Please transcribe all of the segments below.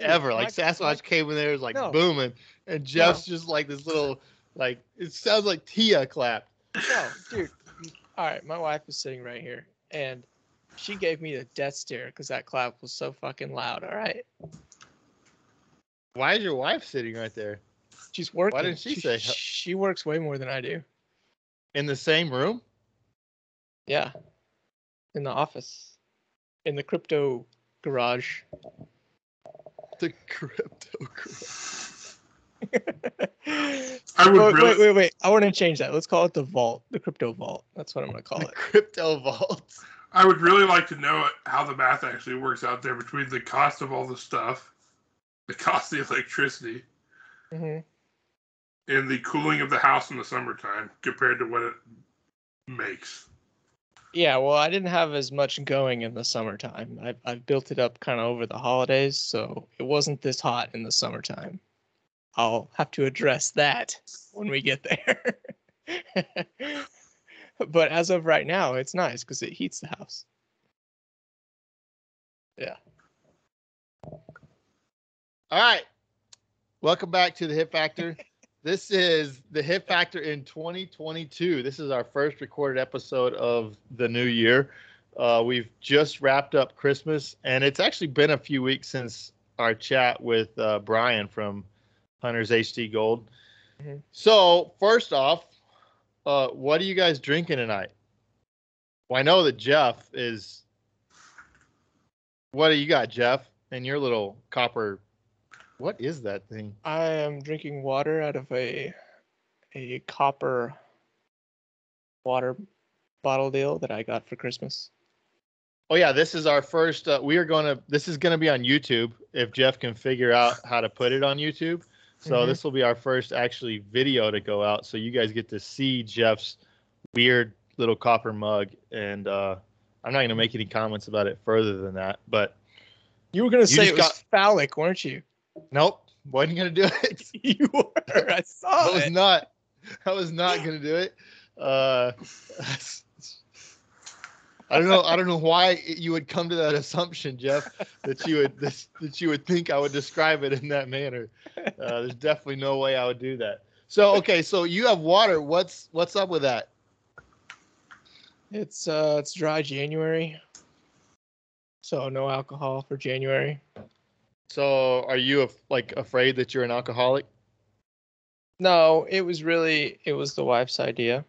ever. Like Sasquatch came in there, was like No. booming, and Jeff's just like this little, like it sounds like Tia clapped. No, dude. All right, my wife is sitting right here, and she gave me the death stare because that clap was so fucking loud. All right, Why is your wife sitting right there she's working. Why didn't she say- She works way more than I do. in the same room? Yeah, in the office, in the crypto garage. The crypto. I would wait, really, wait, wait, wait. I want to change that. Let's call it the vault, the crypto vault. That's what I'm gonna call The it. crypto vault. I would really like to know how the math actually works out there between the cost of all the stuff, the cost of the electricity, hmm and the cooling of the house in the summertime compared to what it makes. Yeah, well, I didn't have as much going in the summertime. I I built it up kind of over the holidays, so it wasn't this hot in the summertime. I'll have to address that when we get there. but as of right now, it's nice because it heats the house. Yeah. All right. Welcome back to the Hit Factor. This is the Hit Factor in 2022. This is our first recorded episode of the new year. Uh, we've just wrapped up Christmas, and it's actually been a few weeks since our chat with uh, Brian from Hunters HD Gold. Mhm. So, first off, uh, what are you guys drinking tonight? Well, I know that Jeff is. What do you got, Jeff? in your little copper. What is that thing? I am drinking water out of a a copper water bottle deal that I got for Christmas. Oh yeah, this is our first. Uh, we are going to. This is going to be on YouTube if Jeff can figure out how to put it on YouTube. So Mhm. this will be our first actually video to go out, so you guys get to see Jeff's weird little copper mug. And uh, I'm not going to make any comments about it further than that. But You were gonna say just it was got- phallic, weren't you? Nope, wasn't going to do it. you were. I saw it. I was it. not. I was not going to do it. Uh, I don't know. I don't know why you would come to that assumption, Jeff, that you would this, that you would think I would describe it in that manner. Uh, there's definitely no way I would do that. So okay, so you have water. What's what's up with that? It's uh, it's dry January, so no alcohol for January. So are you like afraid that you're an alcoholic? No, it was really it was the wife's idea,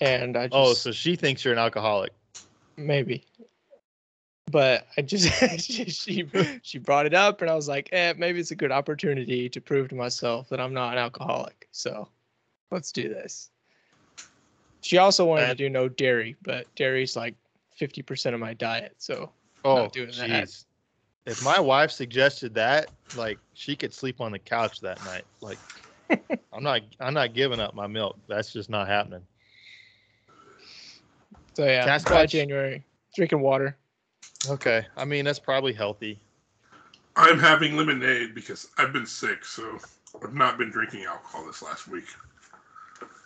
and I just Oh, so she thinks you're an alcoholic. maybe, but I just she she she brought it up, and I was like, eh, maybe it's a good opportunity to prove to myself that I'm not an alcoholic. So let's do this. She also wanted to do no dairy, but dairy's like fifty percent of my diet, so Oh, Not doing that. Jeez. If my wife suggested that, like she could sleep on the couch that night. Like I'm not I'm not giving up my milk. That's just not happening. so yeah, dry Sasquatch? January, drinking water. Okay. I mean, that's probably healthy. I'm having lemonade because I've been sick, so I've not been drinking alcohol this last week.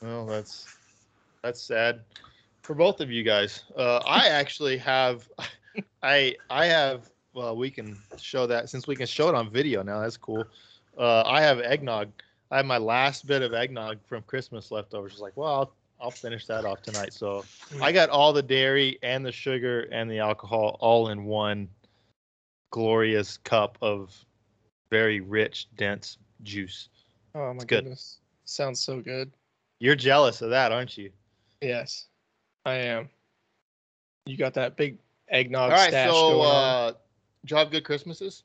Well, that's that's sad for both of you guys. Uh, I actually have, I I have. Well, we can show that since we can show it on video now. That's cool. Uh, I have eggnog. I have my last bit of eggnog from Christmas leftovers. It's like, well, I'll, I'll finish that off tonight. So I got all the dairy and the sugar and the alcohol all in one glorious cup of very rich, dense juice. Oh my It's good. goodness, sounds so good. You're jealous of that, aren't you? Yes, I am. You got that big eggnog All right, stash so going uh, did you have good Christmases?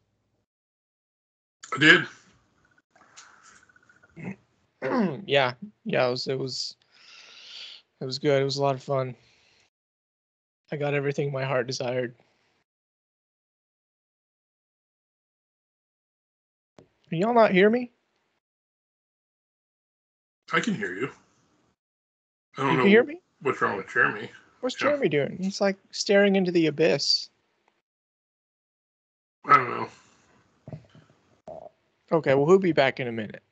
I did. yeah, yeah, it was it was it was good. It was a lot of fun. I got everything my heart desired. Can y'all not hear me? I can hear you. I don't know can hear me? what's wrong with Jeremy. What's Yeah. Jeremy doing? He's like staring into the abyss. I don't know. Okay, well, who'll be back in a minute?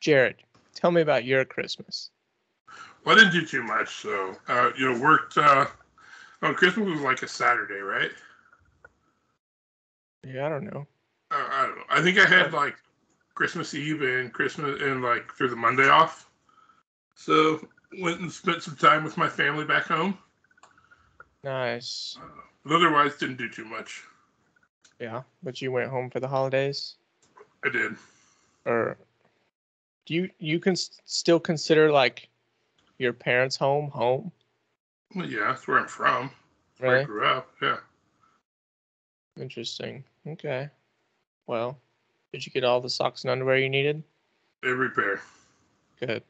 Jared, tell me about your Christmas. Well, I didn't do too much, so uh, you know, worked. Uh, oh, Christmas was like a Saturday, right? Yeah, I don't know. Uh, I I think I had like Christmas Eve and Christmas and like through the Monday off. So went and spent some time with my family back home. Nice. Uh, but otherwise, didn't do too much. Yeah, but you went home for the holidays, I did. or do you you can still consider like your parents' home home? Well, yeah, that's where I'm from. Where I grew up. Yeah. interesting. Okay. Well, did you get all the socks and underwear you needed? Every pair. Good.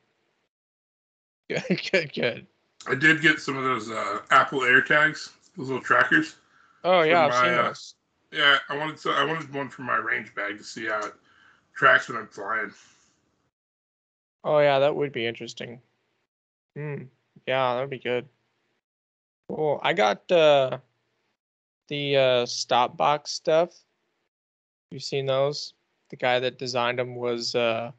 Good. Good. Good. I did get some of those uh, Apple AirTags, those little trackers. Oh yeah, I've seen uh, those. Yeah, I wanted so I wanted one for my range bag to see how it tracks when I'm flying. Oh yeah, that would be interesting. Hmm. Yeah, that'd be good. Cool. I got uh the uh Stopbox stuff. You've seen those? The guy that designed them was uh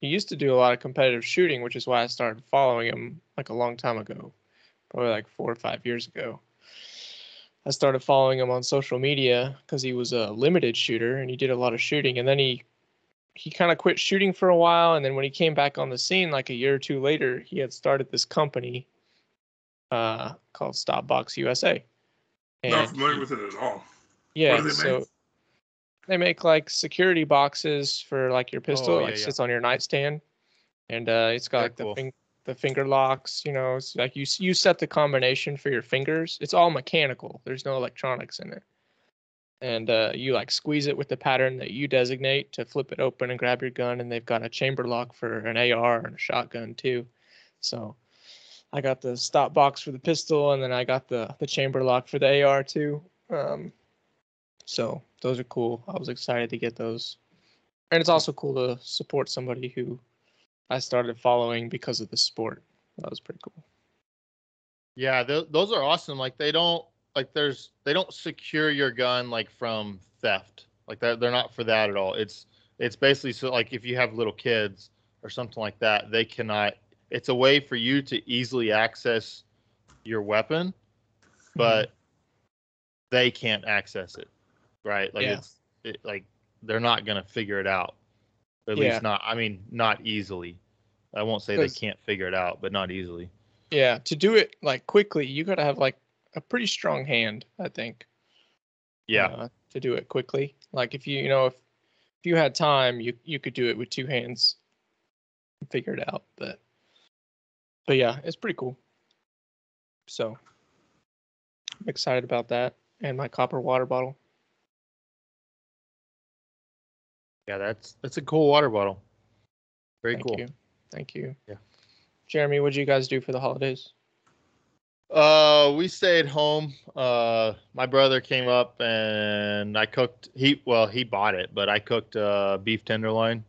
he used to do a lot of competitive shooting, which is why I started following him like a long time ago. Probably like 4 or 5 years ago. I started following him on social media because he was a limited shooter and he did a lot of shooting and then he he kind of quit shooting for a while and then when he came back on the scene like a year or two later he had started this company uh called Stopbox USA. And Not And familiar he- with it at all. yeah, do they so make? they make like security boxes for like your pistol, Oh, yeah, like yeah. sits on your nightstand, and uh, it's got Very like the cool. fing- the finger locks. You know, it's like you you set the combination for your fingers. It's all mechanical. There's no electronics in it, and uh, you like squeeze it with the pattern that you designate to flip it open and grab your gun. And they've got a chamber lock for an AR and a shotgun too. So I got the Stopbox for the pistol, and then I got the the chamber lock for the AR too. Um, so those are cool. I was excited to get those. And it's also cool to support somebody who I started following because of the sport. That was pretty cool. Yeah, th- those are awesome. Like they don't like there's they don't secure your gun like from theft. Like that they're not for that at all. It's it's basically so like if you have little kids or something like that, they cannot it's a way for you to easily access your weapon, mm-hmm. but they can't access it. Right? Like Yeah. it's it, like they're not going to figure it out. At Yeah. least not I mean not easily. I won't say they can't figure it out, but not easily. Yeah, to do it like quickly, you got to have like a pretty strong hand, I think. Yeah. uh, to do it quickly. Like if you, you know, if if you had time, you you could do it with two hands and figure it out. But but yeah, it's pretty cool. So I'm excited about that and my copper water bottle. Yeah, that's that's a cool water bottle. Very cool. Thank cool. you. Thank you. Yeah. Jeremy, what did you guys do for the holidays? Uh, we stayed home. Uh, my brother came up and I cooked. He well, he bought it, but I cooked uh, beef tenderloin,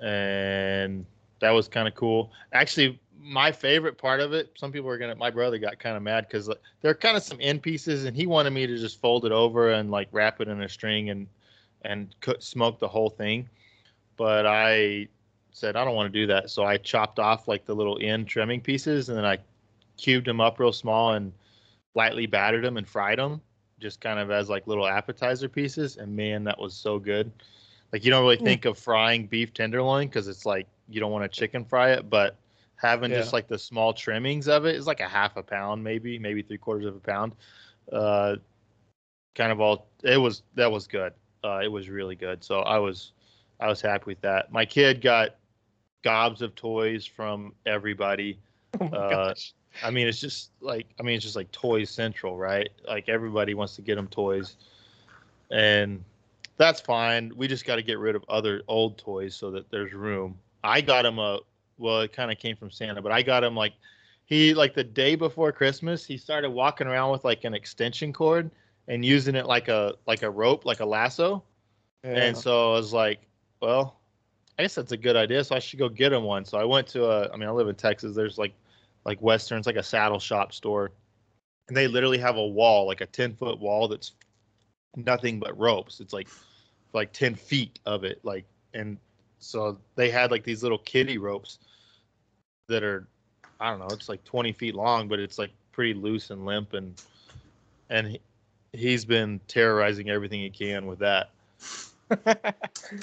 and that was kind of cool. Actually, my favorite part of it. Some people are gonna. My brother got kind of mad because there are kind of some end pieces, and he wanted me to just fold it over and like wrap it in a string and and cook, smoke the whole thing. But I said I don't want to do that, so I chopped off like the little end trimming pieces, and then I cubed them up real small and lightly battered them and fried them just kind of as like little appetizer pieces. And man that was so good. Like you don't really Mm. think of frying beef tenderloin because it's like you don't want to chicken fry it but having just like the small trimmings of it is like a half a pound maybe maybe three quarters of a pound uh kind of all it was that was good uh it was really good so i was i was happy with that my kid got gobs of toys from everybody Oh my Uh, gosh. I mean, it's just like I mean, it's just like Toys Central, right? Like everybody wants to get them toys, and that's fine. We just got to get rid of other old toys so that there's room. I got him a well, it kind of came from Santa, but I got him like he like the day before Christmas, he started walking around with like an extension cord and using it like a like a rope, like a lasso. Yeah. And so I was like, well, I guess that's a good idea. So I should go get him one. So I went to a, I mean, I live in Texas. There's like, like Western's, like a saddle shop store. And they literally have a wall, like a 10 foot wall that's nothing but ropes. It's like, like 10 feet of it. Like, and so they had like these little kiddie ropes that are, I don't know, it's like 20 feet long, but it's like pretty loose and limp. And, and he's been terrorizing everything he can with that.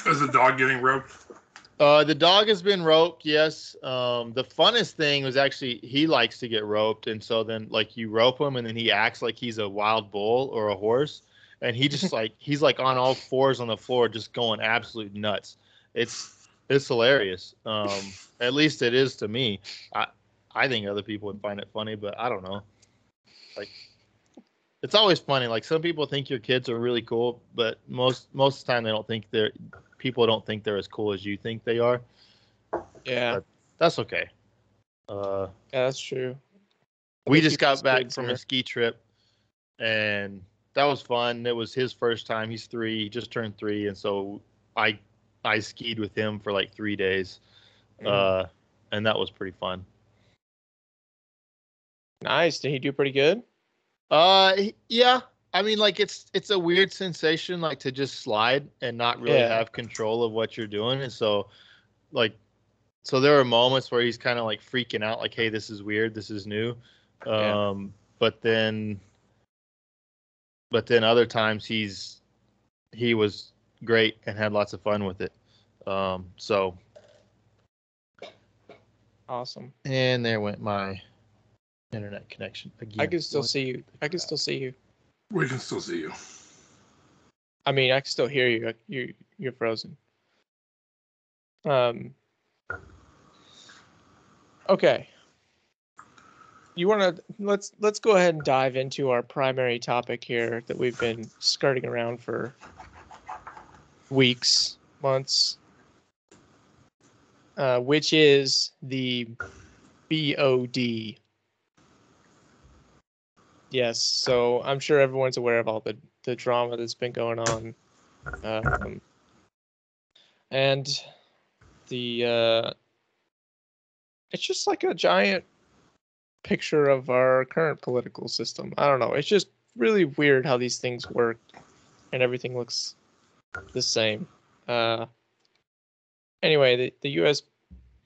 Is the dog getting roped? Uh, the dog has been roped. Yes. Um, the funnest thing was actually he likes to get roped, and so then like you rope him, and then he acts like he's a wild bull or a horse, and he just like he's like on all fours on the floor, just going absolute nuts. It's it's hilarious. Um, at least it is to me. I I think other people would find it funny, but I don't know. Like it's always funny. Like some people think your kids are really cool, but most most of the time they don't think they're people don't think they're as cool as you think they are. Yeah, That's okay. Uh, yeah, that's true. we just got back from are- a ski trip, and that was fun. It was his first time. He's three. He just turned three, and so I I skied with him for like three days, Mhm. uh, and that was pretty fun. nice. Did he do pretty good? Uh, yeah. I mean, like it's it's a weird sensation, like to just slide and not really Yeah. have control of what you're doing, and so, like, so there are moments where he's kind of like freaking out, like, "Hey, this is weird. This is new." Yeah. Um, but then, but then other times he's he was great and had lots of fun with it. Um, so Awesome. and there went my internet connection again. I can still What see you. I can still see you. We can still see you. I mean, I can still hear you. uh, You you're frozen. Um. Okay. You want to let's let's go ahead and dive into our primary topic here that we've been skirting around for weeks, months, uh, which is the BOD. Yes, so I'm sure everyone's aware of all the the drama that's been going on, um, and the uh, it's just like a giant picture of our current political system. I don't know. It's just really weird how these things work, and everything looks the same. Uh, anyway, the the US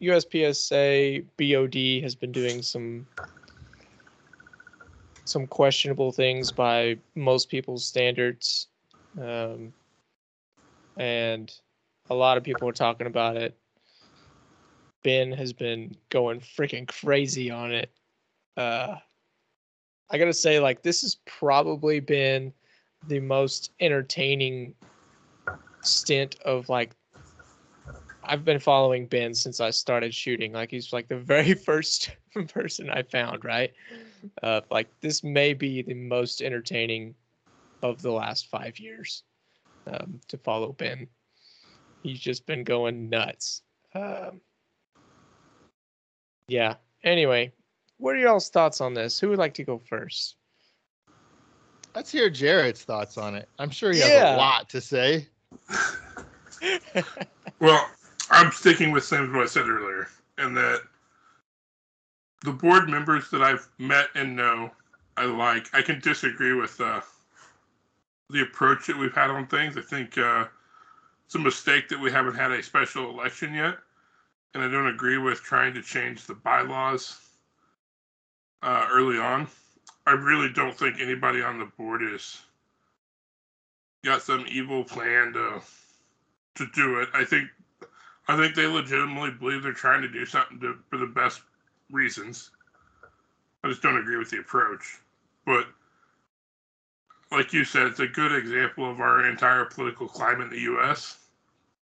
USPSA BOD has been doing some some questionable things by most people's standards. Um, and a lot of people are talking about it. Ben has been going freaking crazy on it. Uh, I gotta say, like, this has probably been the most entertaining stint of like I've been following Ben since I started shooting. Like he's like the very first person I found, right? Uh, like this may be the most entertaining of the last five years um, to follow Ben. He's just been going nuts. Um, yeah. Anyway, what are y'all's thoughts on this? Who would like to go first? Let's hear Jared's thoughts on it. I'm sure he has a lot to say. Well, I'm sticking with same as what I said earlier, and that the board members that I've met and know, I like. I can disagree with uh, the approach that we've had on things. I think uh, it's a mistake that we haven't had a special election yet, and I don't agree with trying to change the bylaws uh, early on. I really don't think anybody on the board is got some evil plan to to do it. I think I think they legitimately believe they're trying to do something to, for the best reasons. I just don't agree with the approach. But like you said, it's a good example of our entire political climate in the U.S.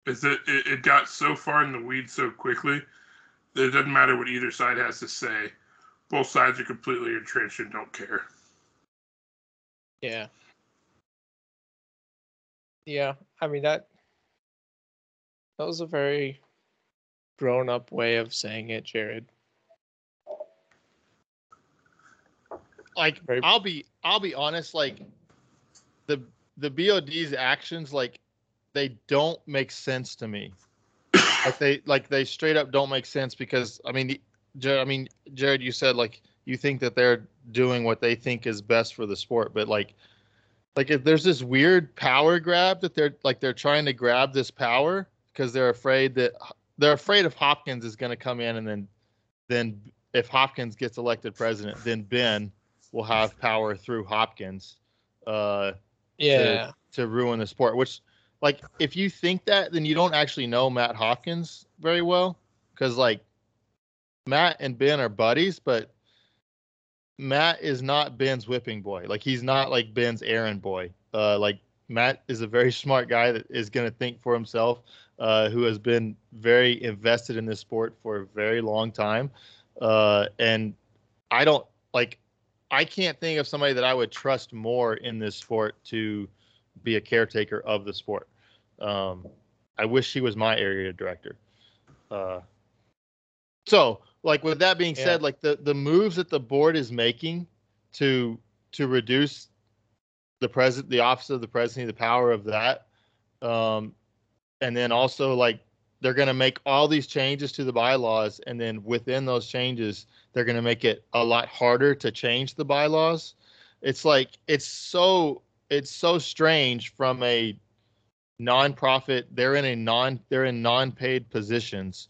Is that it, it got so far in the weeds so quickly that it doesn't matter what either side has to say. Both sides are completely entrenched and don't care. Yeah. Yeah, I mean that that was a very grown up way of saying it, Jared. like Very- I'll be I'll be honest, like the the BOD's actions, like they don't make sense to me. like they like they straight up don't make sense because I mean, Jared, I mean, Jared, you said like you think that they're doing what they think is best for the sport, but like like if there's this weird power grab that they're like they're trying to grab this power because they're afraid that they're afraid if Hopkins is going to come in and then then if Hopkins gets elected president, then Ben will have power through Hopkins uh, Yeah. to ruin the sport. Which like if you think that, then you don't actually know Matt Hopkins very well, because like Matt and Ben are buddies, but Matt is not Ben's whipping boy. Like he's not like Ben's errand boy. Uh, like Matt is a very smart guy that is going to think for himself, uh, who has been very invested in this sport for a very long time. Uh, and I don't like, I can't think of somebody that I would trust more in this sport to be a caretaker of the sport. Um, I wish she was my area director. Uh, so, like with that being Yeah. said, like the the moves that the board is making to to reduce the president, the office of the president, the power of that, um, and then also like they're going to make all these changes to the bylaws, and then within those changes, they're going to make it a lot harder to change the bylaws. It's like it's so it's so strange from a nonprofit. They're in a non they're in non-paid positions.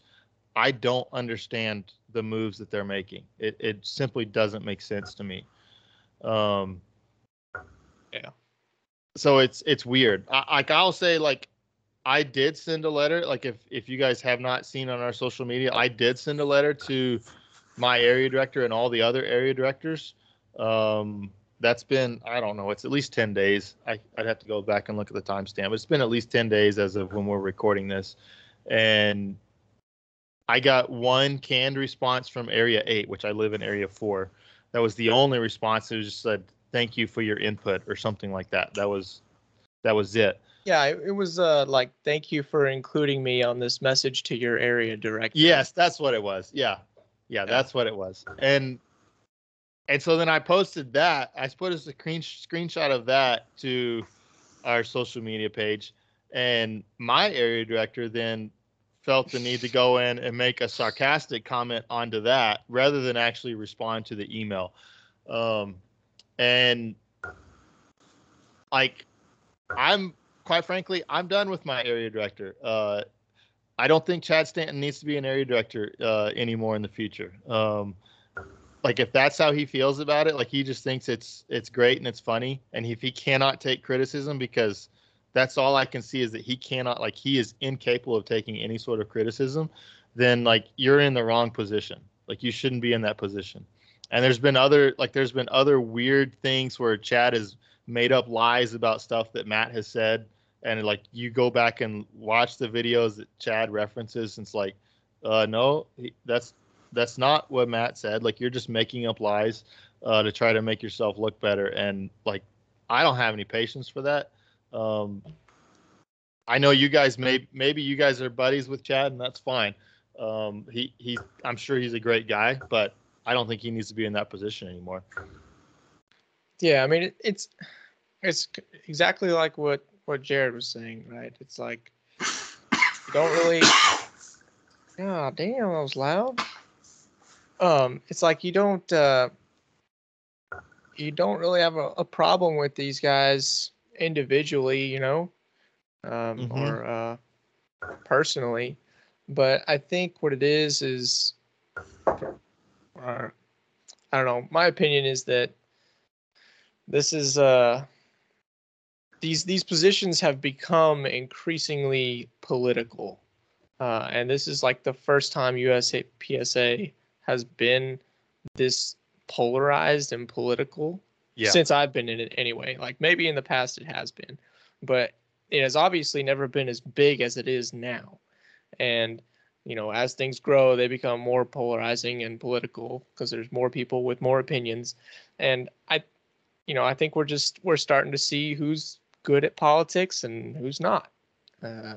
I don't understand the moves that they're making. It it simply doesn't make sense to me. Um, Yeah. So it's it's weird. I, like I'll say like I did send a letter. Like if if you guys have not seen on our social media, I did send a letter to my area director and all the other area directors. Um, that's been I don't know. It's at least ten days. I, I'd have to go back and look at the timestamp. but It's been at least ten days as of when we're recording this, and I got one canned response from Area Eight, which I live in Area Four. That was the only response. It was just said thank you for your input or something like that. That was that was it. Yeah, it, was uh like thank you for including me on this message to your area director. Yes, that's what it was. Yeah. Yeah, that's what it was. And and so then I posted that. I put a screen screenshot of that to our social media page. And my area director then felt the need to go in and make a sarcastic comment onto that rather than actually respond to the email. Um, and like, I'm quite frankly, I'm done with my area director. Uh, I don't think Chad Stanton needs to be an area director uh, anymore in the future. Um, like if that's how he feels about it, like he just thinks it's it's great and it's funny, and if he cannot take criticism because that's all I can see is that he cannot like he is incapable of taking any sort of criticism, then like you're in the wrong position. Like you shouldn't be in that position. And there's been other like there's been other weird things where Chad has made up lies about stuff that Matt has said and like you go back and watch the videos that Chad references, and it's like, uh, no, that's that's not what Matt said. Like you're just making up lies uh, to try to make yourself look better, and like I don't have any patience for that. Um, I know you guys may maybe you guys are buddies with Chad, and that's fine. Um, he he, I'm sure he's a great guy, but I don't think he needs to be in that position anymore. Yeah, I mean it, it's it's exactly like what what Jared was saying, right? It's like you don't really. God damn, that was loud. Um, it's like you don't uh, you don't really have a, a problem with these guys individually, you know, um, Mhm. or uh, personally, but I think what it is is, uh, I don't know. My opinion is that this is uh these these positions have become increasingly political uh, and this is like the first time USA PSA has been this polarized and political Yeah. since I've been in it anyway. Like maybe in the past it has been, but it has obviously never been as big as it is now. And you know, as things grow, they become more polarizing and political because there's more people with more opinions. And I, you know, I think we're just we're starting to see who's good at politics and who's not. Uh,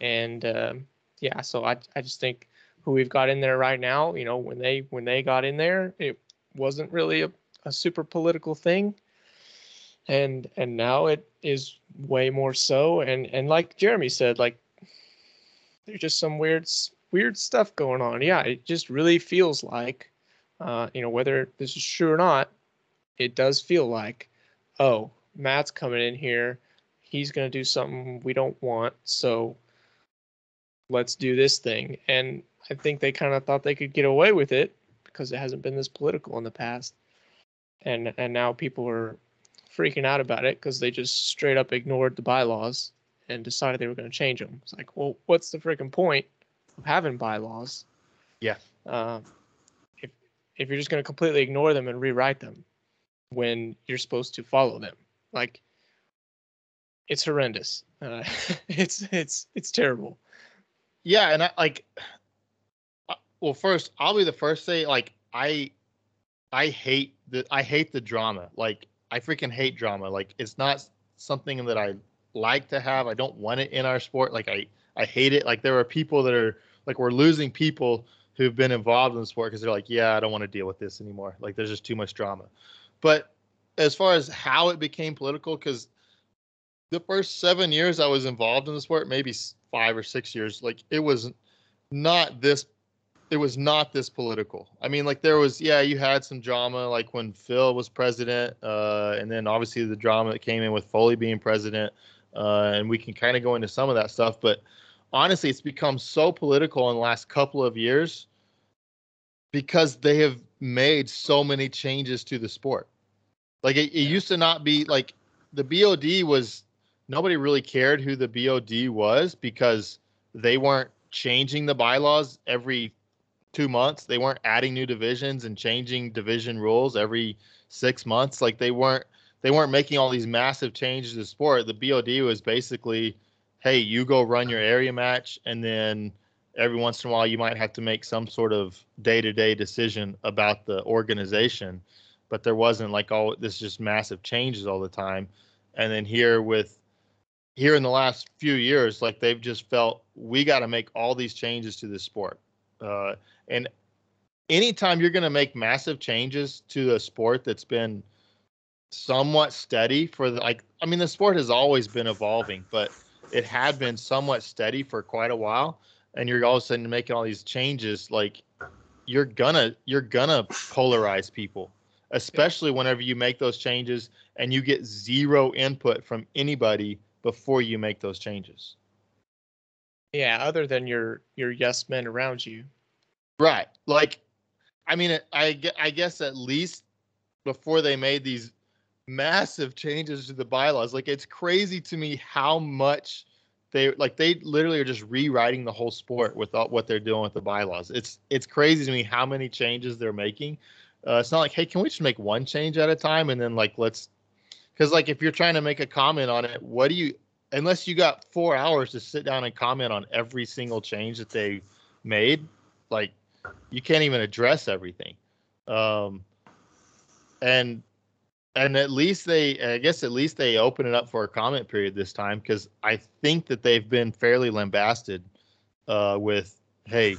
and um, yeah, so I I just think who we've got in there right now, you know, when they when they got in there, it wasn't really a, a super political thing. And and now it is way more so. And and like Jeremy said, like there's just some weird weird stuff going on. Yeah, it just really feels like, uh, you know, whether this is true or not, it does feel like, oh, Matt's coming in here, he's gonna do something we don't want, so let's do this thing. And I think they kind of thought they could get away with it because it hasn't been this political in the past, and and now people are freaking out about it because they just straight up ignored the bylaws and decided they were going to change them. It's like, well, what's the freaking point of having bylaws? Yeah. Uh, if if you're just going to completely ignore them and rewrite them when you're supposed to follow them, like it's horrendous. Uh, it's it's it's terrible. Yeah, and I like. uh, Well, first, I'll be the first to say like I, I hate the I hate the drama. Like I freaking hate drama. Like it's not something that I like to have. I don't want it in our sport. Like I I hate it. Like there are people that are like we're losing people who've been involved in the sport because they're like, yeah, I don't want to deal with this anymore. Like there's just too much drama. But as far as how it became political, because the first seven years I was involved in the sport, maybe five or six years, like it was not this. It was not this political. I mean, like there was, yeah, you had some drama, like when Phil was president, uh, and then obviously the drama that came in with Foley being president, uh, and we can kind of go into some of that stuff. But honestly, it's become so political in the last couple of years because they have made so many changes to the sport. Like it, it used to not be like the BOD was nobody really cared who the BOD was because they weren't changing the bylaws every two months. They weren't adding new divisions and changing division rules every six months. Like they weren't they weren't making all these massive changes to the sport. The BOD was basically, hey, you go run your area match, and then every once in a while you might have to make some sort of day-to-day decision about the organization but there wasn't like all this just massive changes all the time. And then here with here in the last few years like they've just felt we got to make all these changes to the sport. Uh, and anytime you're going to make massive changes to a sport that's been somewhat steady for the, like i mean the sport has always been evolving but it had been somewhat steady for quite a while. And you're all of a sudden making all these changes like you're gonna you're gonna polarize people especially whenever you make those changes and you get zero input from anybody before you make those changes. Yeah, other than your your yes men around you. right. Like i mean i i guess at least before they made these massive changes to the bylaws like it's crazy to me how much they like they literally are just rewriting the whole sport with all, what they're doing with the bylaws. It's it's crazy to me how many changes they're making uh, it's not like hey can we just make one change at a time? And then like let's because like if you're trying to make a comment on it what do you unless you got four hours to sit down and comment on every single change that they made like you can't even address everything. Um and and at least they i guess at least they open it up for a comment period this time because i think that they've been fairly lambasted uh with hey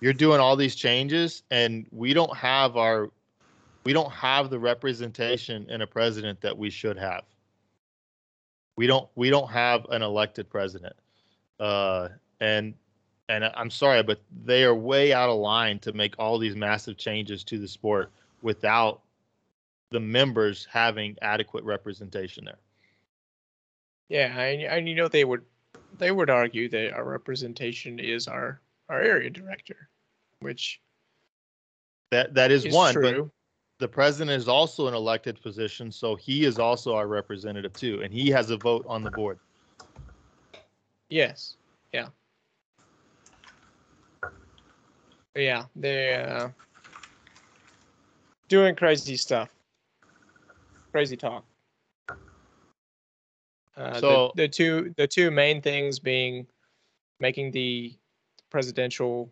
you're doing all these changes and we don't have our we don't have the representation in a president that we should have. We don't we don't have an elected president. Uh and and i'm sorry but they are way out of line to make all these massive changes to the sport without the members having adequate representation there. Yeah, and, and you know they would they would argue that our representation is our our area director, which that that is, is one but the president is also an elected position so he is also our representative too and he has a vote on the board Yes. Yeah. Yeah, they uh doing crazy stuff. Crazy talk. Uh, So- the, the two the two main things being making the presidential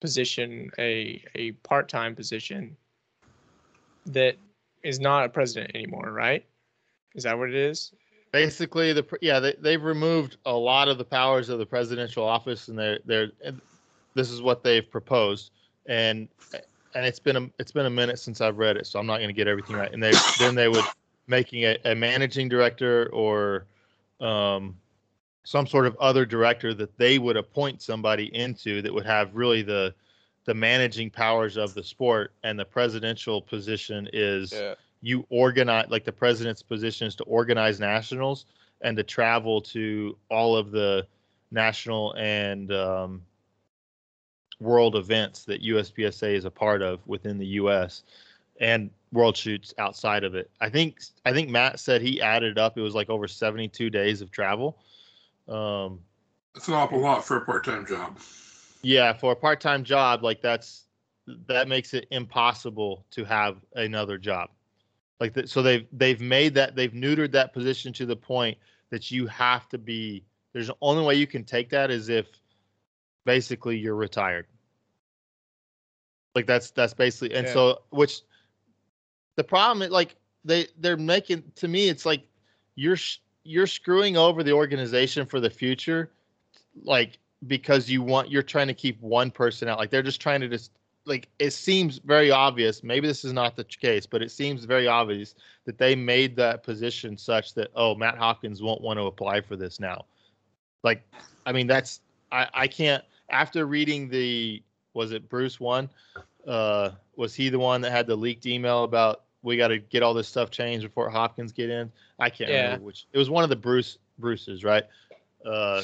position a a part-time position that is not a president anymore, right? Is that what it is? basically the yeah they, they've removed a lot of the powers of the presidential office and they're they're this is what they've proposed and and it's been a it's been a minute since i've read it so i'm not going to get everything right and they then they would making a, a managing director or um some sort of other director that they would appoint somebody into that would have really the the managing powers of the sport and the presidential position is you organize like the president's position is to organize nationals and to travel to all of the national and um, world events that USPSA is a part of within the U.S. and world shoots outside of it. I think I think Matt said he added up. It was like over 72 days of travel. Um, That's an awful lot for a part-time job. yeah, for a part-time job, like that's that makes it impossible to have another job. Like that, so they've they've made that they've neutered that position to the point that you have to be. There's the only way you can take that is if basically you're retired. Like that's that's basically and Yeah. so which the problem is like they they're making to me it's like you're sh- you're screwing over the organization for the future like because you want you're trying to keep one person out. Like they're just trying to just like it seems very obvious maybe this is not the case but it seems very obvious that they made that position such that oh matt hopkins won't want to apply for this now. Like i mean that's i i can't after reading the was it bruce one? Uh was he the one that had the leaked email about we got to get all this stuff changed before hopkins get in. I can't Yeah. remember which it was one of the bruce bruces right? Uh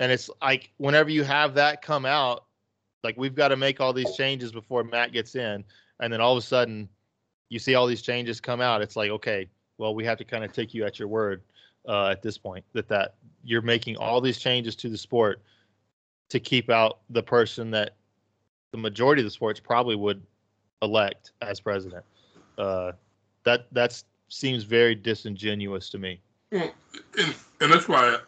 and it's like whenever you have that come out like we've got to make all these changes before matt gets in. And then all of a sudden you see all these changes come out it's like okay well we have to kind of take you at your word uh, at this point that that you're making all these changes to the sport to keep out the person that the majority of the sports probably would elect as president uh, that that's seems very disingenuous to me Well, and, and that's why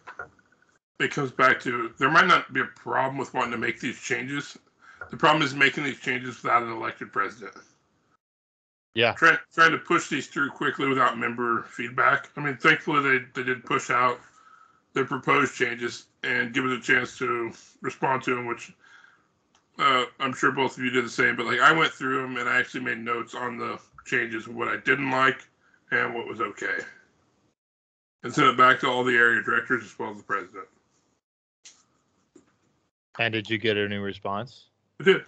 it comes back to there might not be a problem with wanting to make these changes. The problem is making these changes without an elected president. yeah Trying trying to push these through quickly without member feedback. I mean, thankfully they, they did push out their proposed changes and give us a chance to respond to them, which uh, I'm sure both of you did the same. But like I went through them and I actually made notes on the changes, what I didn't like and what was okay, and sent it back to all the area directors as well as the president. and did you get any response I did.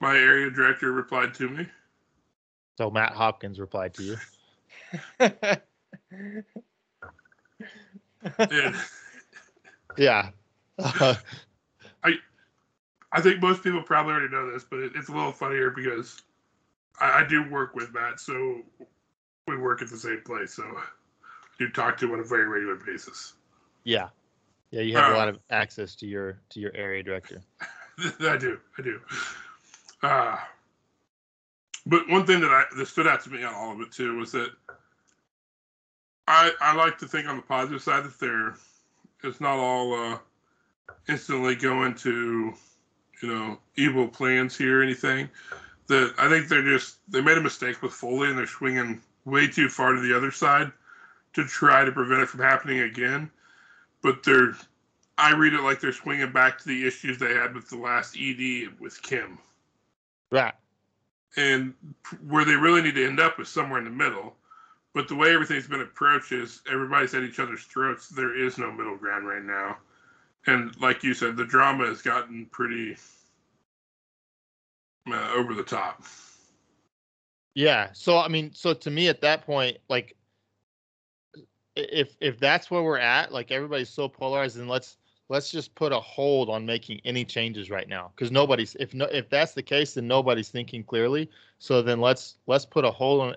My area director replied to me. so matt hopkins replied to you And yeah Uh, I think most people probably already know this, but it, it's a little funnier because I, I do work with Matt, so we work at the same place. So I do talk to him on a very regular basis. Yeah. Yeah, you have a Uh, lot of access to your to your area director. I do, I do. Uh, but one thing that I that stood out to me on all of it too was that I I like to think on the positive side that there it's not all uh, instantly going to you know evil plans here or anything. That I think they're just they made a mistake with Foley and they're swinging way too far to the other side to try to prevent it from happening again. But they're I read it like they're swinging back to the issues they had with the last ED with Kim. Right. And where they really need to end up is somewhere in the middle. But the way everything's been approached is everybody's at each other's throats. There is no middle ground right now. And like you said, the drama has gotten pretty uh, over the top. Yeah. So I mean, so to me at that point, like if if that's where we're at, like everybody's so polarized, then let's let's just put a hold on making any changes right now. Because nobody's if no if that's the case, then nobody's thinking clearly. So then let's let's put a hold on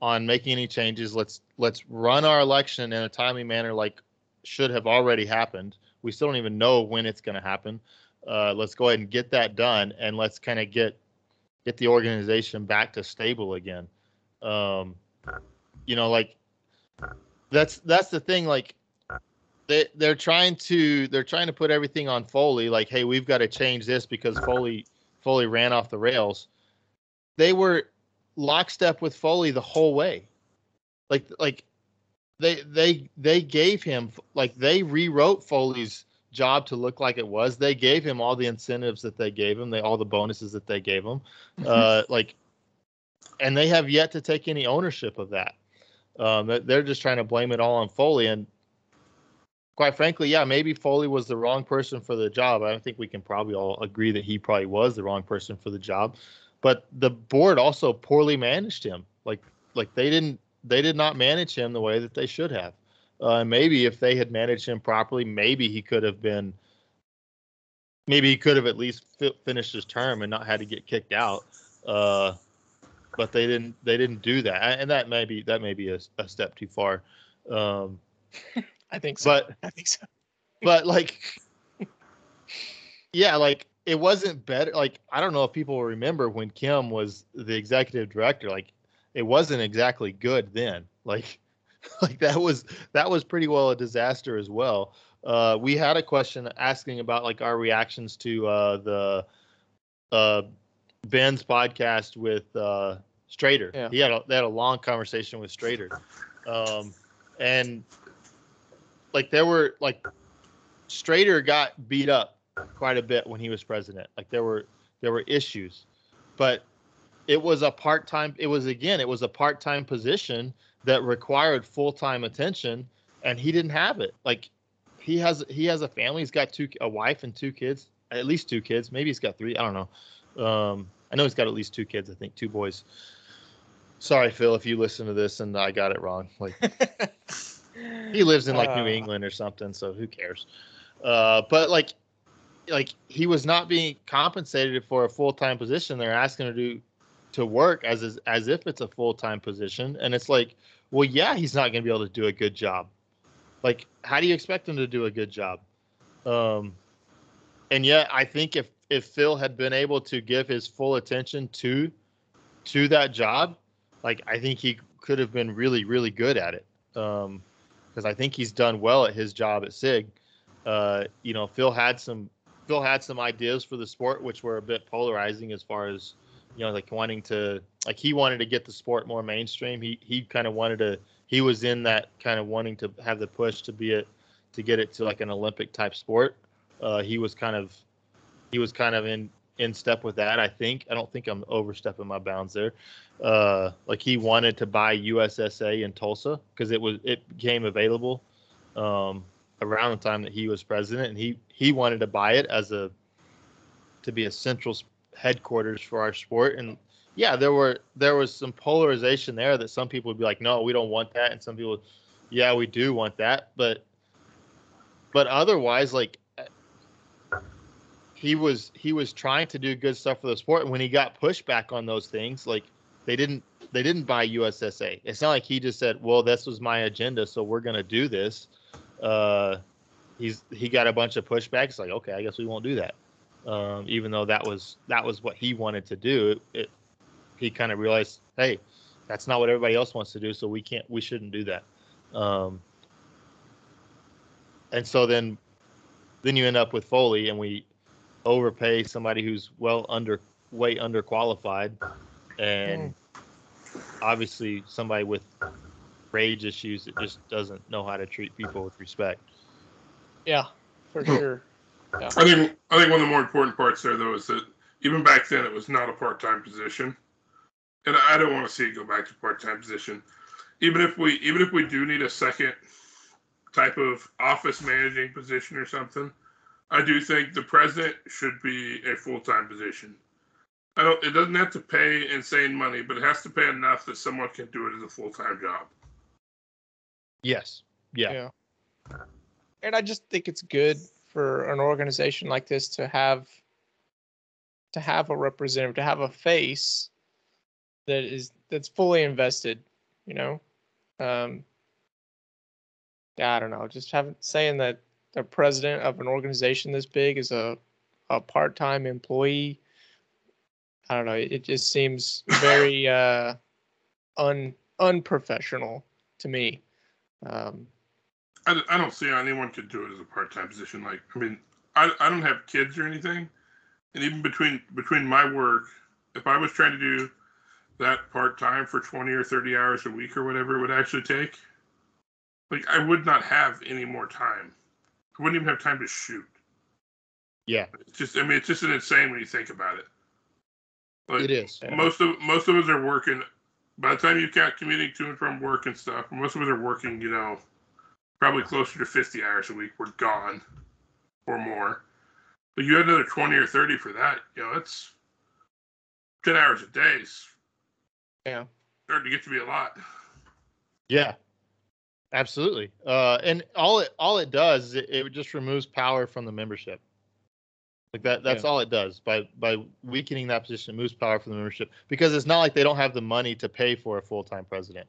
on making any changes. Let's let's run our election in a timely manner like should have already happened. We still don't even know when it's gonna happen. Uh, let's go ahead and get that done and let's kind of get get the organization back to stable again. Um, you know, like that's that's the thing. Like they they're trying to they're trying to put everything on Foley. Like, hey, we've got to change this because Foley Foley ran off the rails. They were lockstep with Foley the whole way. Like like they they they gave him like they rewrote Foley's job to look like it was. They gave him all the incentives that they gave him, they all the bonuses that they gave him. Uh, like, and they have yet to take any ownership of that. Um, they- they're just trying to blame it all on Foley, and quite frankly, yeah, maybe Foley was the wrong person for the job. I think we can probably all agree that he probably was the wrong person for the job. But the board also poorly managed him. Like, like they didn't they did not manage him the way that they should have. Uh, maybe if they had managed him properly, maybe he could have been. Maybe he could have at least fi- finished his term and not had to get kicked out. Uh, but they didn't they didn't do that, and that may be that may be a, a step too far. Um, I think so. but I think so. but like yeah like it wasn't better like i don't know if people remember when kim was the executive director like it wasn't exactly good then like like that was that was pretty well a disaster as well uh we had a question asking about like our reactions to uh the uh ben's podcast with uh strader Yeah. he had a they had a long conversation with strader um and like there were like Strader got beat up quite a bit when he was president. Like there were there were issues, but it was a part time. It was again, it was a part time position that required full time attention, and he didn't have it. Like he has he has a family. He's got two a wife and two kids, at least two kids. Maybe he's got three. I don't know. Um, I know he's got at least two kids. I think two boys. Sorry, Phil, if you listen to this and I got it wrong. Like he lives in like New Uh. England or something, so who cares? Uh, but like, like he was not being compensated for a full time position. They're asking him to do to work as as, as if it's a full time position, and it's like, well, yeah, he's not going to be able to do a good job. Like, how do you expect him to do a good job? Um, and yet, I think if if Phil had been able to give his full attention to to that job, like I think he could have been really really good at it. Um, because I think he's done well at his job at Sig. Uh, you know, Phil had some Phil had some ideas for the sport which were a bit polarizing as far as you know, like wanting to like he wanted to get the sport more mainstream. He he kind of wanted to he was in that kind of wanting to have the push to be it to get it to like an Olympic type sport. Uh, he was kind of he was kind of in in step with that. I think I don't think I'm overstepping my bounds there. Uh, like he wanted to buy USSA in Tulsa because it was it became available um, around the time that he was president, and he he wanted to buy it as a to be a central headquarters for our sport. And yeah, there were there was some polarization there that some people would be like, no, we don't want that, and some people, yeah, we do want that, but but otherwise, like he was he was trying to do good stuff for the sport and when he got pushback on those things like they didn't they didn't buy USSA. It's not like he just said, "Well, this was my agenda, so we're to do this." Uh he's he got a bunch of pushback. It's like, "Okay, I guess we won't do that." Um even though that was that was what he wanted to do. It he kind of realized, "Hey, that's not what everybody else wants to do, so we can't we shouldn't do that." Um and so then then you end up with Foley and we overpay somebody who's well under way underqualified and obviously somebody with rage issues that just doesn't know how to treat people with respect. Yeah, for sure. I think I think one of the more important parts there though is that even back then it was not a part time position, and I don't want to see it go back to part time position. Even if we even if we do need a second type of office managing position or something, I do think the president should be a full time position. I don't. It doesn't have to pay insane money, but it has to pay enough that someone can do it as a full time job. Yes. Yeah. Yeah. And I just think it's good for an organization like this to have to have a representative, to have a face that is that's fully invested, you know. Um I don't know, just having saying that the president of an organization this big is a a part-time employee I don't know, it just seems very uh un unprofessional to me. Um I, I don't see how anyone could do it as a part time position. Like, I mean, I, I don't have kids or anything, and even between between my work, if I was trying to do that part time for twenty or thirty hours a week or whatever it would actually take, like I would not have any more time. I wouldn't even have time to shoot. Yeah. It's just, I mean, it's just an insane when you think about it. Like, It is. Most of most of us are working. By the time you count commuting to and from work and stuff, most of us are working. You know, probably closer to fifty hours a week. We're gone, or more. But you had another twenty or thirty for that. You know, it's ten hours a day. Is Yeah. starting to get to be a lot. Yeah. Absolutely. Uh, and all it all it does is it, it just removes power from the membership. Like that. That's Yeah. all it does. By by weakening that position, it moves power from the membership because it's not like they don't have the money to pay for a full time president.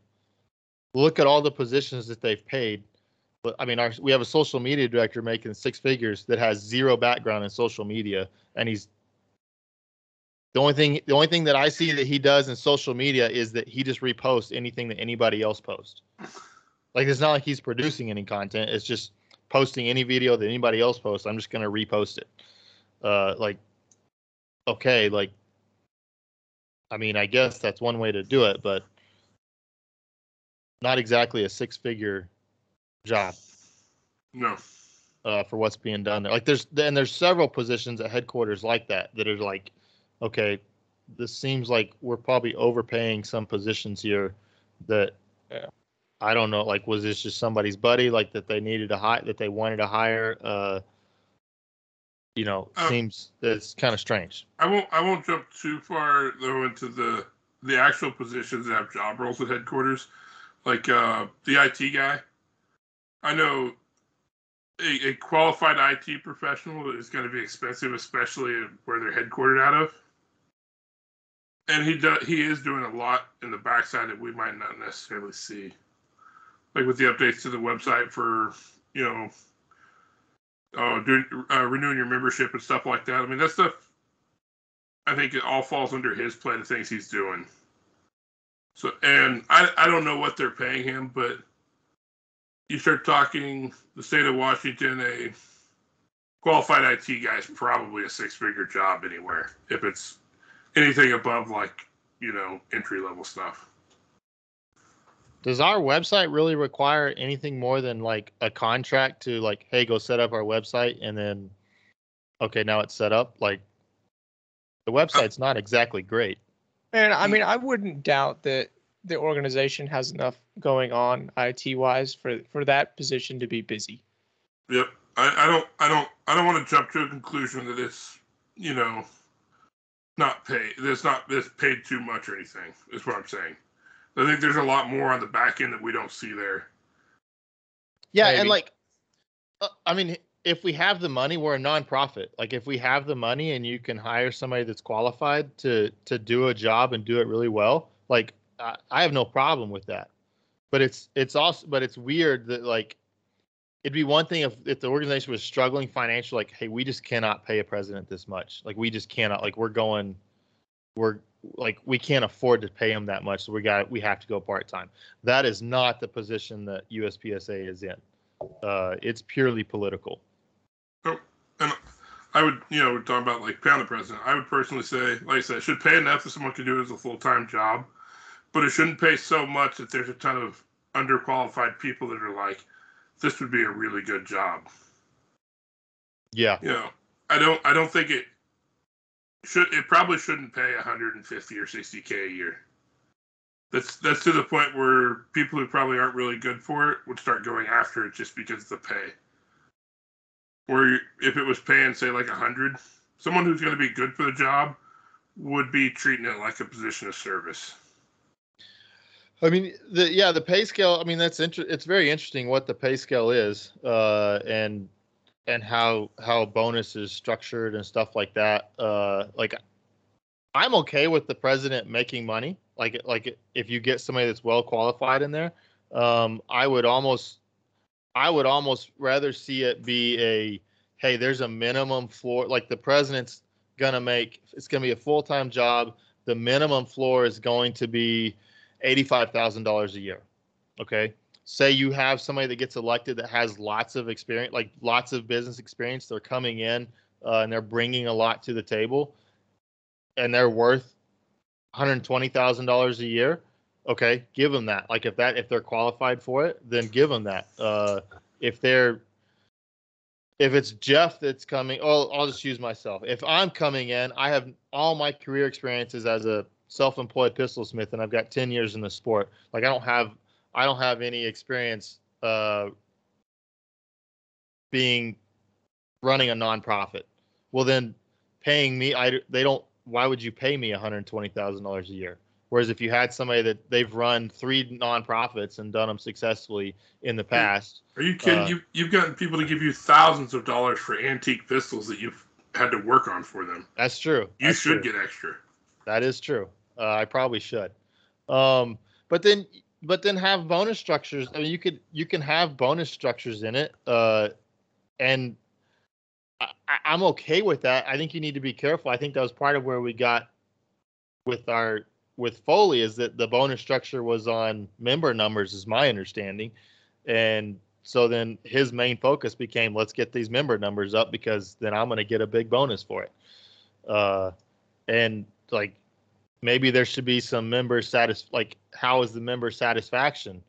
Look at all the positions that they've paid. But I mean, our, we have a social media director making six figures that has zero background in social media, and he's the only thing the only thing that I see that he does in social media is that he just reposts anything that anybody else posts. Like it's not like he's producing any content. It's just posting any video that anybody else posts. I'm just gonna repost it. Uh, like, okay, like, I mean, I guess that's one way to do it, but not exactly a six-figure job No. uh, for what's being done there. Like there's and there's several positions at headquarters like that that are like, okay, this seems like we're probably overpaying some positions here that Yeah. I don't know. Like, was this just somebody's buddy like that they needed to hire that they wanted to hire? Uh, you know, Uh, seems it's kind of strange. I won't. I won't jump too far though into the the actual positions that have job roles at headquarters, like uh, the IT guy. I know a, a qualified IT professional is going to be expensive, especially where they're headquartered out of. And he does. He is doing a lot in the backside that we might not necessarily see, like with the updates to the website for you know, uh, doing uh, renewing your membership and stuff like that. I mean, that stuff I think it all falls under his plate of things he's doing. So, and I, I don't know what they're paying him, but you start talking the state of Washington, a qualified IT guy is probably a six figure job anywhere if it's anything above like, you know, entry level stuff. Does our website really require anything more than like a contract to like, hey, go set up our website and then, okay, now it's set up? Like, the website's not exactly great. And I mean, I wouldn't doubt that the organization has enough going on IT wise for for that position to be busy. Yep. I, I don't I don't I don't want to jump to a conclusion that it's, you know, not paid it's not it's paid too much or anything, is what I'm saying. I think there's a lot more on the back end that we don't see there. Yeah, Maybe. and like, uh, I mean, if we have the money, we're a nonprofit. Like, if we have the money and you can hire somebody that's qualified to to do a job and do it really well, like, I, I have no problem with that. But it's it's also but it's weird that like, it'd be one thing if if the organization was struggling financially, like, hey, we just cannot pay a president this much. Like, we just cannot. Like, we're going, we're like we can't afford to pay him that much, so we got we have to go part time. That is not the position that USPSA is in. Uh, it's purely political. And I would, you know, we're talking about like pound the president. I would personally say, like I said, should pay enough that someone can do it as a full time job, but it shouldn't pay so much that there's a ton of underqualified people that are like, this would be a really good job. Yeah, You know, I don't, I don't think it should. It probably shouldn't pay 150 or 60k a year. That's that's to the point where people who probably aren't really good for it would start going after it just because of the pay. Or if it was paying say like 100, someone who's going to be good for the job would be treating it like a position of service. I mean, the yeah, the pay scale. I mean, that's inter- It's very interesting what the pay scale is, uh, and and how how bonus is structured and stuff like that. Uh, like, I'm okay with the president making money. Like, like if you get somebody that's well qualified in there, um, I would almost, I would almost rather see it be a, hey, there's a minimum floor. Like the president's gonna make, it's gonna be a full time job. The minimum floor is going to be eighty-five thousand dollars a year. Okay. Say you have somebody that gets elected that has lots of experience, like lots of business experience. They're coming in uh, and they're bringing a lot to the table, and they're worth one hundred twenty thousand dollars a year. Okay, give them that. Like if that if they're qualified for it, then give them that. Uh, if they're if it's Jeff that's coming, oh, I'll just use myself. If I'm coming in, I have all my career experiences as a self-employed pistol smith, and I've got 10 years in the sport. Like I don't have, I don't have any experience uh, being running a nonprofit. Well, then paying me, I they don't. Why would you pay me $120,000 a year? Whereas if you had somebody that they've run three nonprofits and done them successfully in the past, Are you kidding? Uh, you you've gotten people to give you thousands of dollars for antique pistols that you've had to work on for them. That's true. You That's should true. get extra. That is true. Uh, I probably should. Um, but then, but then have bonus structures. I mean, you could you can have bonus structures in it, uh, and I, I'm okay with that. I think you need to be careful. I think that was part of where we got with our with Foley is that the bonus structure was on member numbers, is my understanding, and so then his main focus became let's get these member numbers up because then I'm going to get a big bonus for it. Uh, and like maybe there should be some member satis like how is the member satisfaction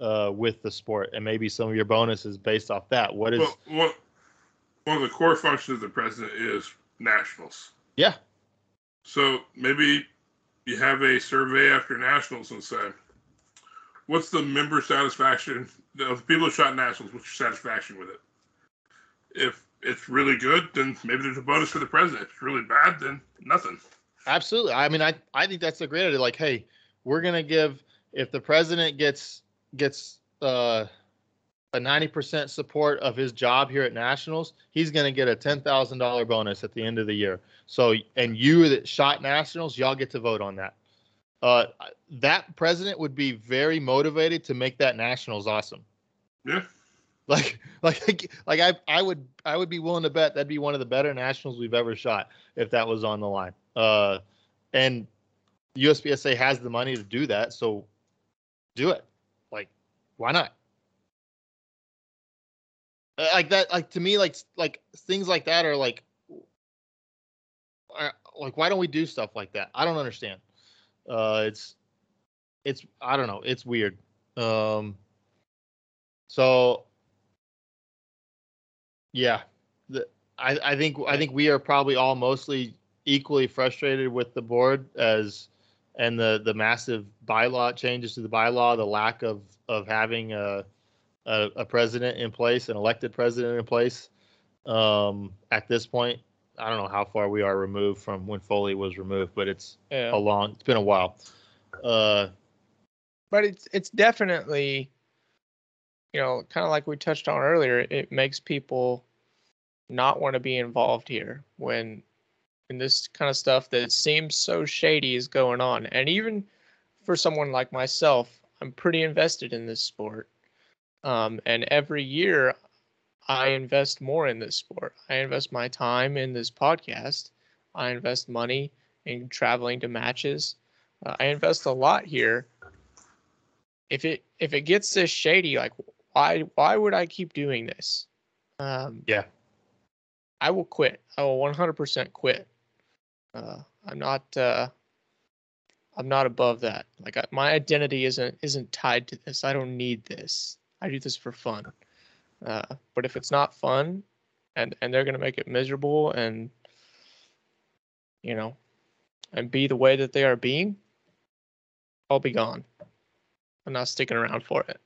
uh, with the sport and maybe some of your bonuses based off that what is Well, one, one of the core functions of the president is nationals. yeah So maybe you have a survey after nationals and say, what's the member satisfaction of the people who shot nationals? What's your satisfaction with it? If it's really good, then maybe there's a bonus for the president. If it's really bad, then nothing. Absolutely i mean i i think that's a great idea like hey we're going to give if the president gets gets uh a 90% support of his job here at nationals he's going to get a $10000 bonus at the end of the year so and you that shot nationals y'all get to vote on that uh that president would be very motivated to make that nationals awesome Yeah. like like like I I would I would be willing to bet that'd be one of the better nationals we've ever shot if that was on the line. Uh, and USPSA has the money to do that, so do it. Like, why not? Uh, Like that, like to me, like like things like that are like, are, like why don't we do stuff like that? I don't understand. Uh, it's it's I don't know. It's weird. Um, so yeah, the, I I think I think we are probably all mostly equally frustrated with the board as and the the massive bylaw changes to the bylaw, the lack of of having a a, a president in place, an elected president in place. Um, at this point, I don't know how far we are removed from when Foley was removed, but it's Yeah. a long. It's been a while. Uh, but it's it's definitely you know kind of like we touched on earlier it makes people not want to be involved here when when this kind of stuff that seems so shady is going on and even for someone like myself i'm pretty invested in this sport um, and every year i invest more in this sport i invest my time in this podcast i invest money in traveling to matches uh, i invest a lot here if it if it gets this shady, like why why would I keep doing this? Um, Yeah. I will quit. I will 100% quit. Uh, I'm not uh, I'm not above that. Like I, my identity isn't isn't tied to this. I don't need this. I do this for fun. Uh, but if it's not fun, and and they're gonna make it miserable, and you know, and be the way that they are being, I'll be gone. I'm not sticking around for it.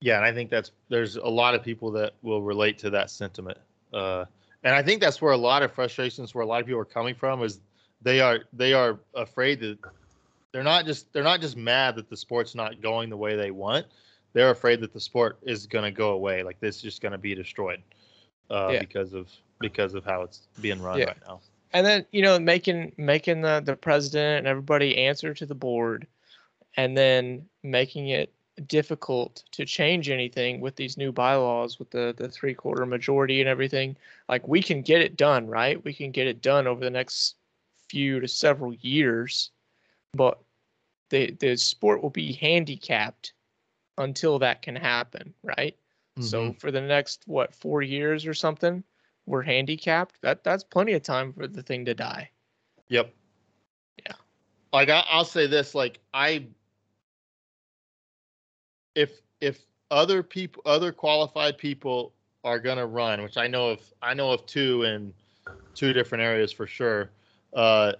Yeah, and I think that's there's a lot of people that will relate to that sentiment. Uh, and I think that's where a lot of frustrations where a lot of people are coming from is they are they are afraid that they're not just they're not just mad that the sport's not going the way they want. They're afraid that the sport is going to go away, like this is just going to be destroyed uh, Yeah. because of because of how it's being run Yeah. right now. and then you know making making the the president and everybody answer to the board and then making it difficult to change anything with these new bylaws with the the three quarter majority and everything. Like we can get it done right? We can get it done over the next few to several years but the the sport will be handicapped until that can happen right? So mm-hmm. for the next what four years or something we're handicapped. That that's plenty of time for the thing to die. Yep. Yeah. Like I, I'll say this, like I, if if other people, other qualified people are gonna run, which I know of, I know of two in two different areas for sure. Uh,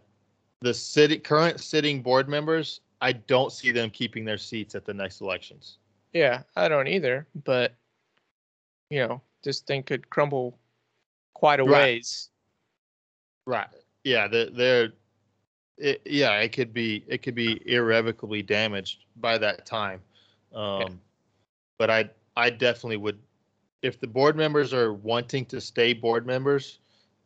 the city current sitting board members, I don't see them keeping their seats at the next elections. yeah i don't either but you know this thing could crumble quite a Right. ways Right. Yeah. The, they're. It, yeah, it could be. It could be irrevocably damaged by that time. Um, But I, I definitely would, if the board members are wanting to stay board members,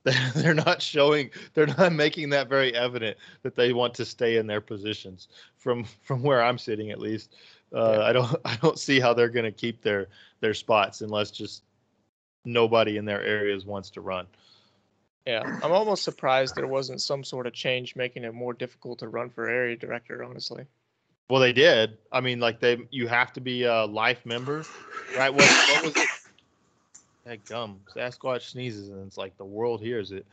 they're not showing they're not making that very evident that they want to stay in their positions from from where i'm sitting at least. Uh, i don't i don't see how they're going to keep their their spots unless just nobody in their areas wants to run. Yeah, I'm almost surprised there wasn't some sort of change making it more difficult to run for area director. Honestly, well they did. I mean like they you have to be a life member right? What, what was it? That gum. Sasquatch sneezes and it's like the world hears it.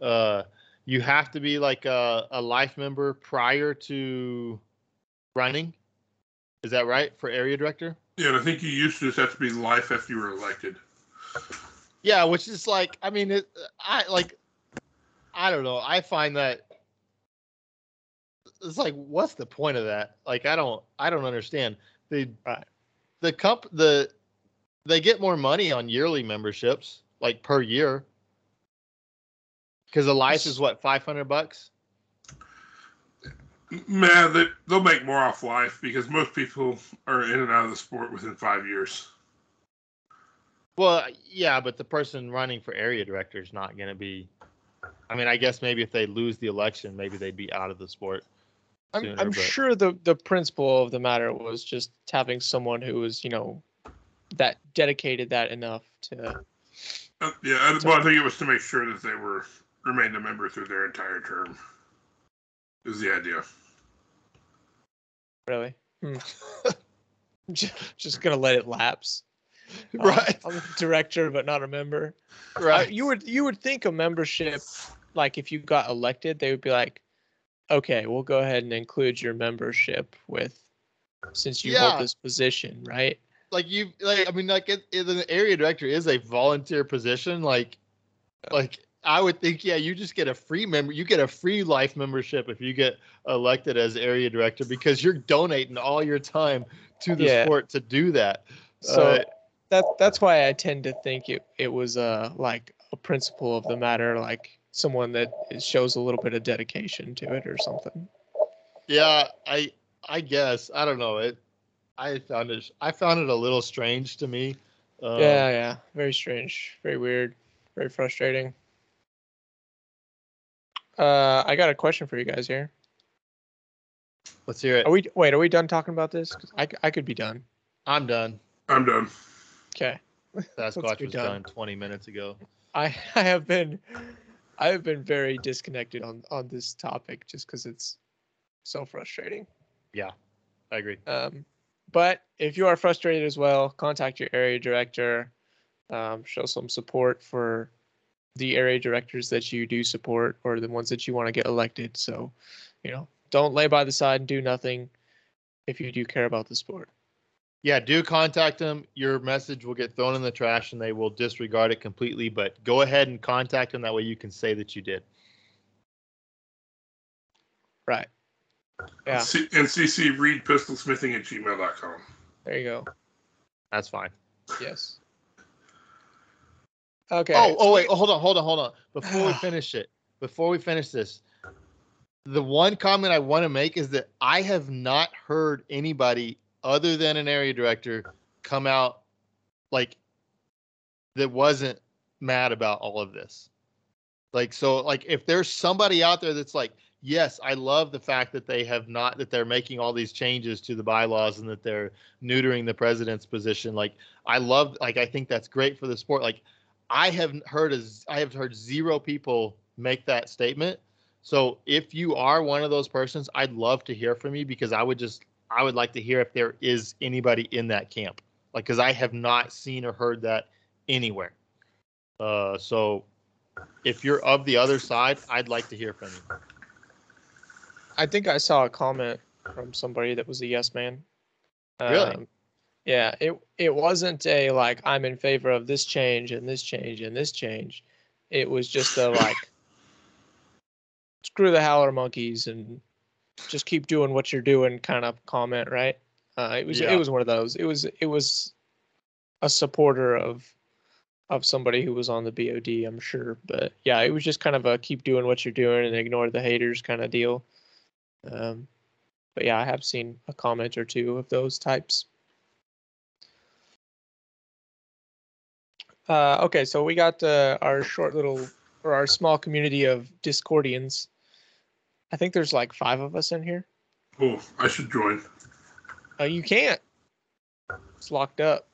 Uh you have to be like a, a life member prior to running. Is that right for area director? Yeah, I think you used to just have to be life after you were elected. yeah which is like i mean it i like i don't know. I find that it's like what's the point of that? Like i don't i don't understand. The Right. the comp the they get more money on yearly memberships like per year. Because the life is what 500 bucks? Man, they, they'll make more off life because most people are in and out of the sport within five years. well yeah but the person running for area director is not going to be i mean i guess maybe if they lose the election maybe they'd be out of the sport sooner, I'm but- sure the the principle of the matter was just having someone who was you know that dedicated that enough to Uh, yeah, I, well, I think it was to make sure that they were remained a member through their entire term. Is the idea? really. Hmm. Just gonna let it lapse. Uh, right I'm a director, but not a member. I- right you would you would think a membership, like if you got elected, they would be like, okay, we'll go ahead and include your membership with, since you Yeah. hold this position, right? like you like i mean like it, it, the area director is a volunteer position like like i would think yeah you just get a free member you get a free life membership if you get elected as area director because you're donating all your time to the Yeah. sport to do that So Uh, that that's why I tend to think it it was uh like a principle of the matter, like someone that shows a little bit of dedication to it or something. yeah i i guess i don't know it i found it i found it a little strange to me um, yeah, yeah, very strange, very weird, very frustrating. Uh, I got a question for you guys here. let's hear it Are we wait? Are we done talking about this? 'Cause I c- I could be done. i'm done I'm done. Okay. sasquatch be was done. done 20 minutes ago I I have been I have been very disconnected on on this topic just because it's so frustrating. Yeah, I agree Um, but if you are frustrated as well, contact your area director. Um, show some support for the area directors that you do support or the ones that you want to get elected. So, you know, don't lay by the side and do nothing if you do care about the sport. Yeah, do contact them. Your message will get thrown in the trash and they will disregard it completely. But go ahead and contact them. That way you can say that you did. Right. Yeah. C- NCC Reed Pistolsmithing at gmail.com. There you go. That's fine. Yes. Okay. Oh, oh wait, hold on, hold on, hold on. Before we finish it, before we finish this, the one comment I want to make is that I have not heard anybody other than an area director come out like that wasn't mad about all of this. Like so like if there's somebody out there that's like, yes, I love the fact that they have not that they're making all these changes to the bylaws and that they're neutering the president's position. Like I love like I think that's great for the sport. Like I have heard as I have heard zero people make that statement. So if you are one of those persons, I'd love to hear from you because I would just I would like to hear if there is anybody in that camp. Like because I have not seen or heard that anywhere. Uh, so if you're of the other side, I'd like to hear from you. I think I saw a comment from somebody that was a yes man. Really? Um, yeah, it it wasn't a like I'm in favor of this change and this change and this change. It was just a like screw the howler monkeys and just keep doing what you're doing kind of comment, right? Uh, it was Yeah. it was one of those. It was it was a supporter of of somebody who was on the BOD, I'm sure. But yeah, it was just kind of a keep doing what you're doing and ignore the haters kind of deal. Um, but yeah, I have seen a comment or two of those types. Uh, okay, so we got uh, our short little or our small community of Discordians. I think there's like five of us in here. Oh, I should join. Uh, you can't. It's locked up.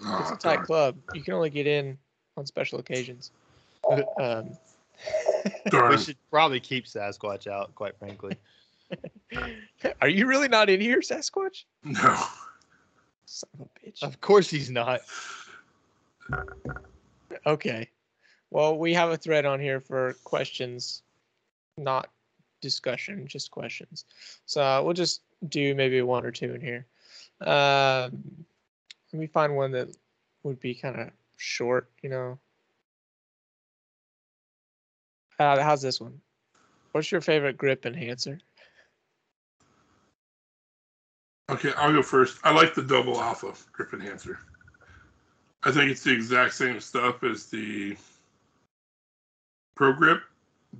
It's Oh, a tight darn. club. You can only get in on special occasions. Um, We should probably keep Sasquatch out, quite frankly. are you really not in here, Sasquatch? No. Son of a bitch. Of course he's not. Okay. Well, we have a thread on here for questions, not discussion, just questions. So uh, we'll just do maybe one or two in here. Um, let me find one that would be kind of short, you know. Uh, how's this one? What's your favorite grip enhancer? Okay, I'll go first. I like the double alpha grip enhancer. I think it's the exact same stuff as the Pro Grip,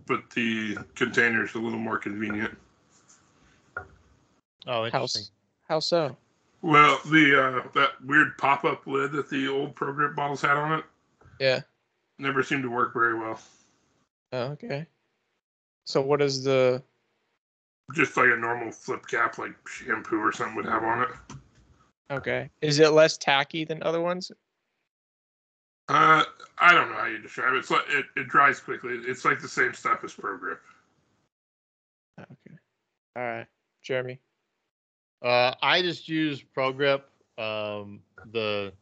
but the container is a little more convenient. Oh, How, interesting. s- how so? Well, the uh, that weird pop-up lid that the old Pro Grip bottles had on it Yeah. never seemed to work very well. Oh, okay. So what is the Just like a normal flip cap, like shampoo or something would have on it. okay? Is it less tacky than other ones? Uh, I don't know how you describe it. It's like it, it dries quickly. It's like the same stuff as Pro Grip. Okay. All right. Jeremy. Uh, I just use ProGrip, um, the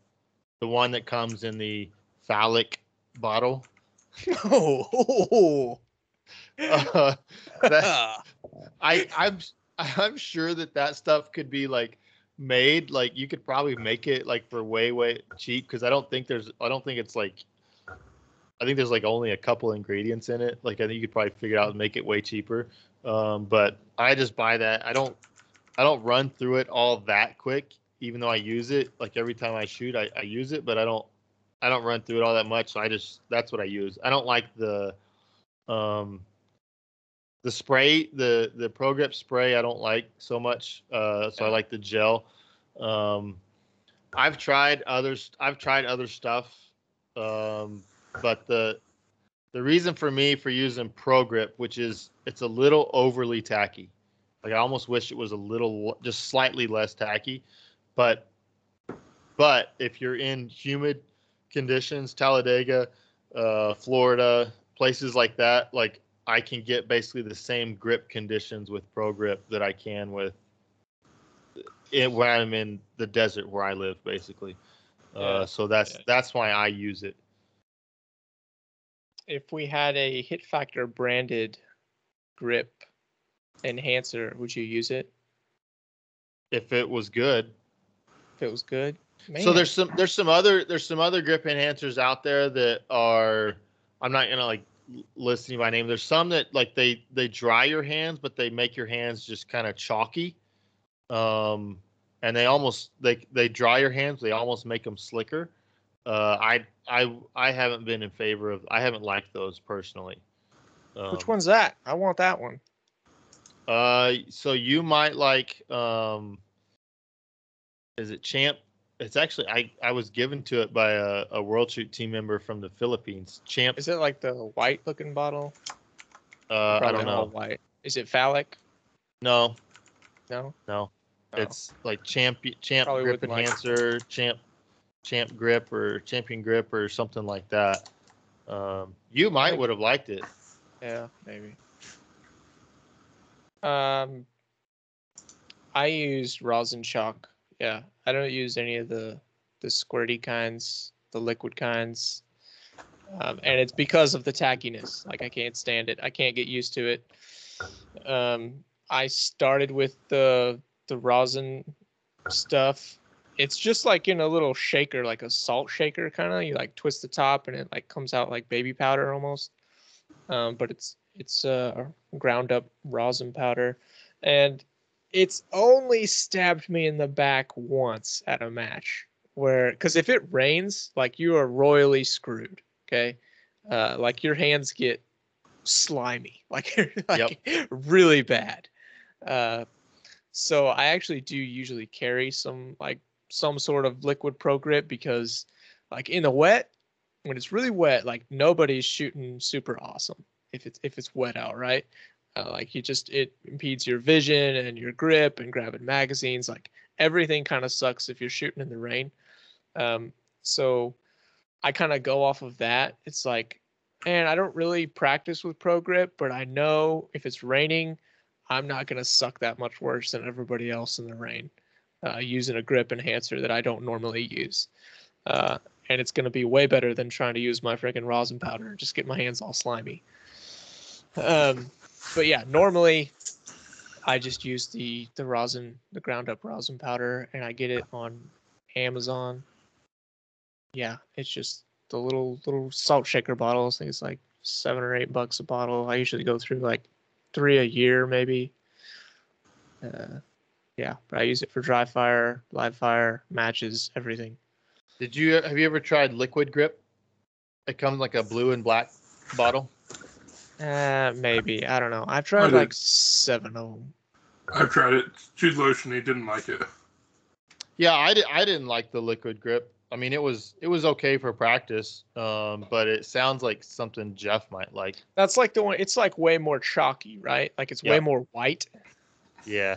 the one that comes in the phallic bottle. Oh. Uh, that, I I'm I'm sure that that stuff could be like made like you could probably make it like for way way cheap because I don't think there's I don't think it's like I think there's like only a couple ingredients in it. Like I think you could probably figure out and make it way cheaper. Um, but I just buy that. I don't I don't run through it all that quick, even though I use it. Like every time I shoot, I, I use it, but I don't I don't run through it all that much. So I just that's what I use. I don't like the um the spray the the pro grip spray i don't like so much uh so i like the gel. Um i've tried others i've tried other stuff um but the the reason for me for using pro grip which is it's a little overly tacky. Like i almost wish it was a little just slightly less tacky but but if you're in humid conditions talladega uh florida places like that like I can get basically the same grip conditions with Pro Grip that I can with it when I'm in the desert where I live, basically. Yeah, Uh, so that's yeah. that's why I use it. If we had a Hit Factor branded grip enhancer, would you use it If it was good. if it was good? Man. So there's some there's some other there's some other grip enhancers out there that are I'm not gonna like l- list any by name. There's some that like they they dry your hands, but they make your hands just kind of chalky. Um, and they almost they they dry your hands. They almost make them slicker. Uh, I I I haven't been in favor of. I haven't liked those personally. Um, Which one's that? I want that one. Uh, so you might like um, is it Champ? It's actually I I was given to it by a, a World Shoot team member from the Philippines. Champ. Is it like the white looking bottle? Uh, I don't know. White. Is it phallic? No, No. no. Oh. It's like champ champ Probably grip wouldn't like enhancer, champ champ grip or champion grip or something like that. Um, you might would have liked it. Yeah, maybe. Um, I used rosin chalk. Yeah, I don't use any of the the squirty kinds, the liquid kinds, um, and it's because of the tackiness. Like I can't stand it. I can't get used to it. Um, I started with the the rosin stuff. It's just like in a little shaker, like a salt shaker kind of. You like twist the top, and it like comes out like baby powder almost um, but it's it's uh, ground up rosin powder, and it's only stabbed me in the back once at a match where because if it rains, like you are royally screwed. Okay, uh, like your hands get slimy, like, like really bad. Uh, so I actually do usually carry some like some sort of liquid pro grip because like in the wet when it's really wet, like nobody's shooting super awesome if it's if it's wet out, right? Uh, like you just it impedes your vision and your grip and grabbing magazines. Like everything kind of sucks if you're shooting in the rain. Um, so I kind of go off of that. It's like, man, I don't really practice with pro grip, but I know if it's raining, I'm not gonna suck that much worse than everybody else in the rain uh, using a grip enhancer that I don't normally use. Uh, and it's going to be way better than trying to use my freaking rosin powder and just get my hands all slimy. Um, but yeah, normally I just use the the rosin, the ground up rosin powder, and I get it on Amazon. Yeah, it's just the little little salt shaker bottles. I think it's like seven or eight bucks a bottle. I usually go through like three a year, maybe. Uh, yeah, but I use it for dry fire, live fire, matches, everything. Did you have you ever tried liquid grip? It comes like a blue and black bottle. Uh, maybe I don't know. I've tried did. like seven of them. I've tried it. Jude Lotion, he didn't like it. Yeah, I, di- I didn't like the liquid grip. I mean, it was it was okay for practice, um, but it sounds like something Jeff might like. That's like the one. It's like way more chalky, right? Like it's way more white. Yeah,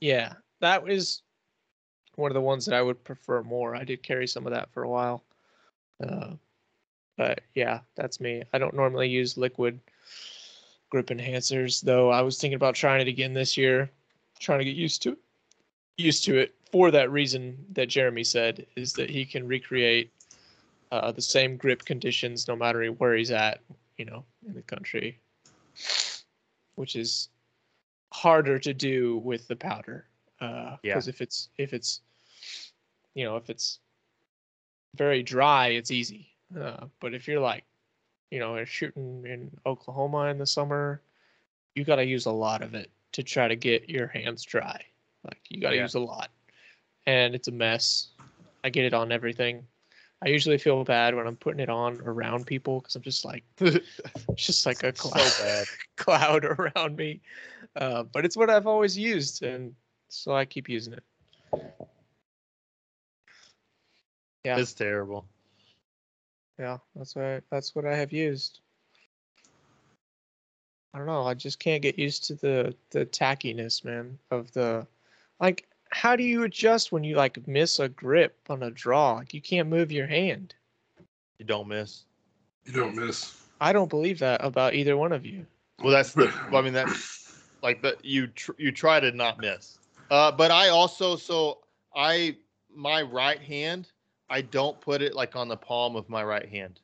Yeah, that was one of the ones that I would prefer more. I did carry some of that for a while. Uh, but yeah, that's me. I don't normally use liquid grip enhancers, though. I was thinking about trying it again this year, trying to get used to used to it for that reason that Jeremy said is that he can recreate uh, the same grip conditions no matter where he's at, you know, in the country, which is harder to do with the powder. Uh, Yeah. because if it's if it's you know if it's very dry, it's easy. Uh, but if you're like, you know, shooting in Oklahoma in the summer, you got to use a lot of it to try to get your hands dry. Like you got to Yeah. use a lot, and it's a mess. I get it on everything. I usually feel bad when I'm putting it on around people because I'm just like, it's just like a cloud, bad. cloud around me. Uh, but it's what I've always used, and so I keep using it. Yeah. It's terrible. Yeah, that's what I, that's what I have used. I don't know. I just can't get used to the the tackiness, man. Of the like, how do you adjust when you like miss a grip on a draw? Like you can't move your hand. You don't miss. You don't miss. I don't believe that about either one of you. Well, that's the. well, I mean, that's like that. You tr- you try to not miss. Uh, but I also so I my right hand I don't put it like on the palm of my right hand.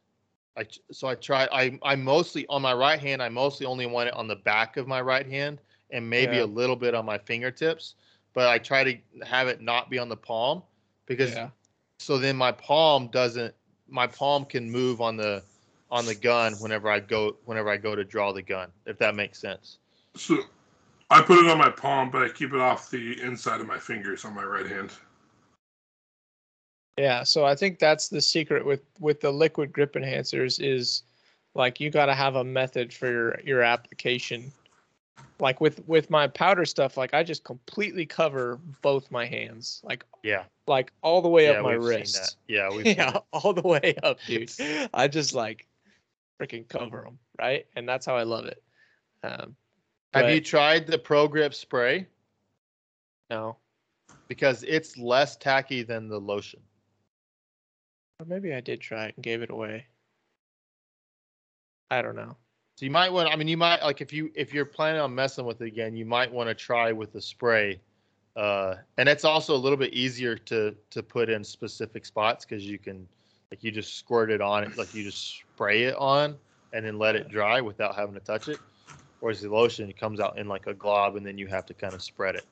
I so I try I I mostly on my right hand I mostly only want it on the back of my right hand and maybe Yeah. a little bit on my fingertips. But I try to have it not be on the palm because Yeah. so then my palm doesn't my palm can move on the on the gun whenever I go whenever I go to draw the gun if that makes sense. So I put it on my palm, but I keep it off the inside of my fingers on my right hand. Yeah, so I think that's the secret with with the liquid grip enhancers is like you got to have a method for your your application. Like with with my powder stuff, like I just completely cover both my hands, like Yeah. like all the way yeah, up my we've seen that. wrist. Yeah, we've Yeah, it. all the way up, dude. I just like freaking cover them, right? And that's how I love it. Um, Have you tried the Pro Grip spray? no, Because it's less tacky than the lotion. Or maybe I did try it and gave it away. I don't know. So you might want. I mean, you might like if you if you're planning on messing with it again, you might want to try with the spray. Uh, and it's also a little bit easier to to put in specific spots because you can like you just squirt it on it, like you just spray it on and then let it dry without having to touch it. Whereas the lotion it comes out in like a glob and then you have to kind of spread it.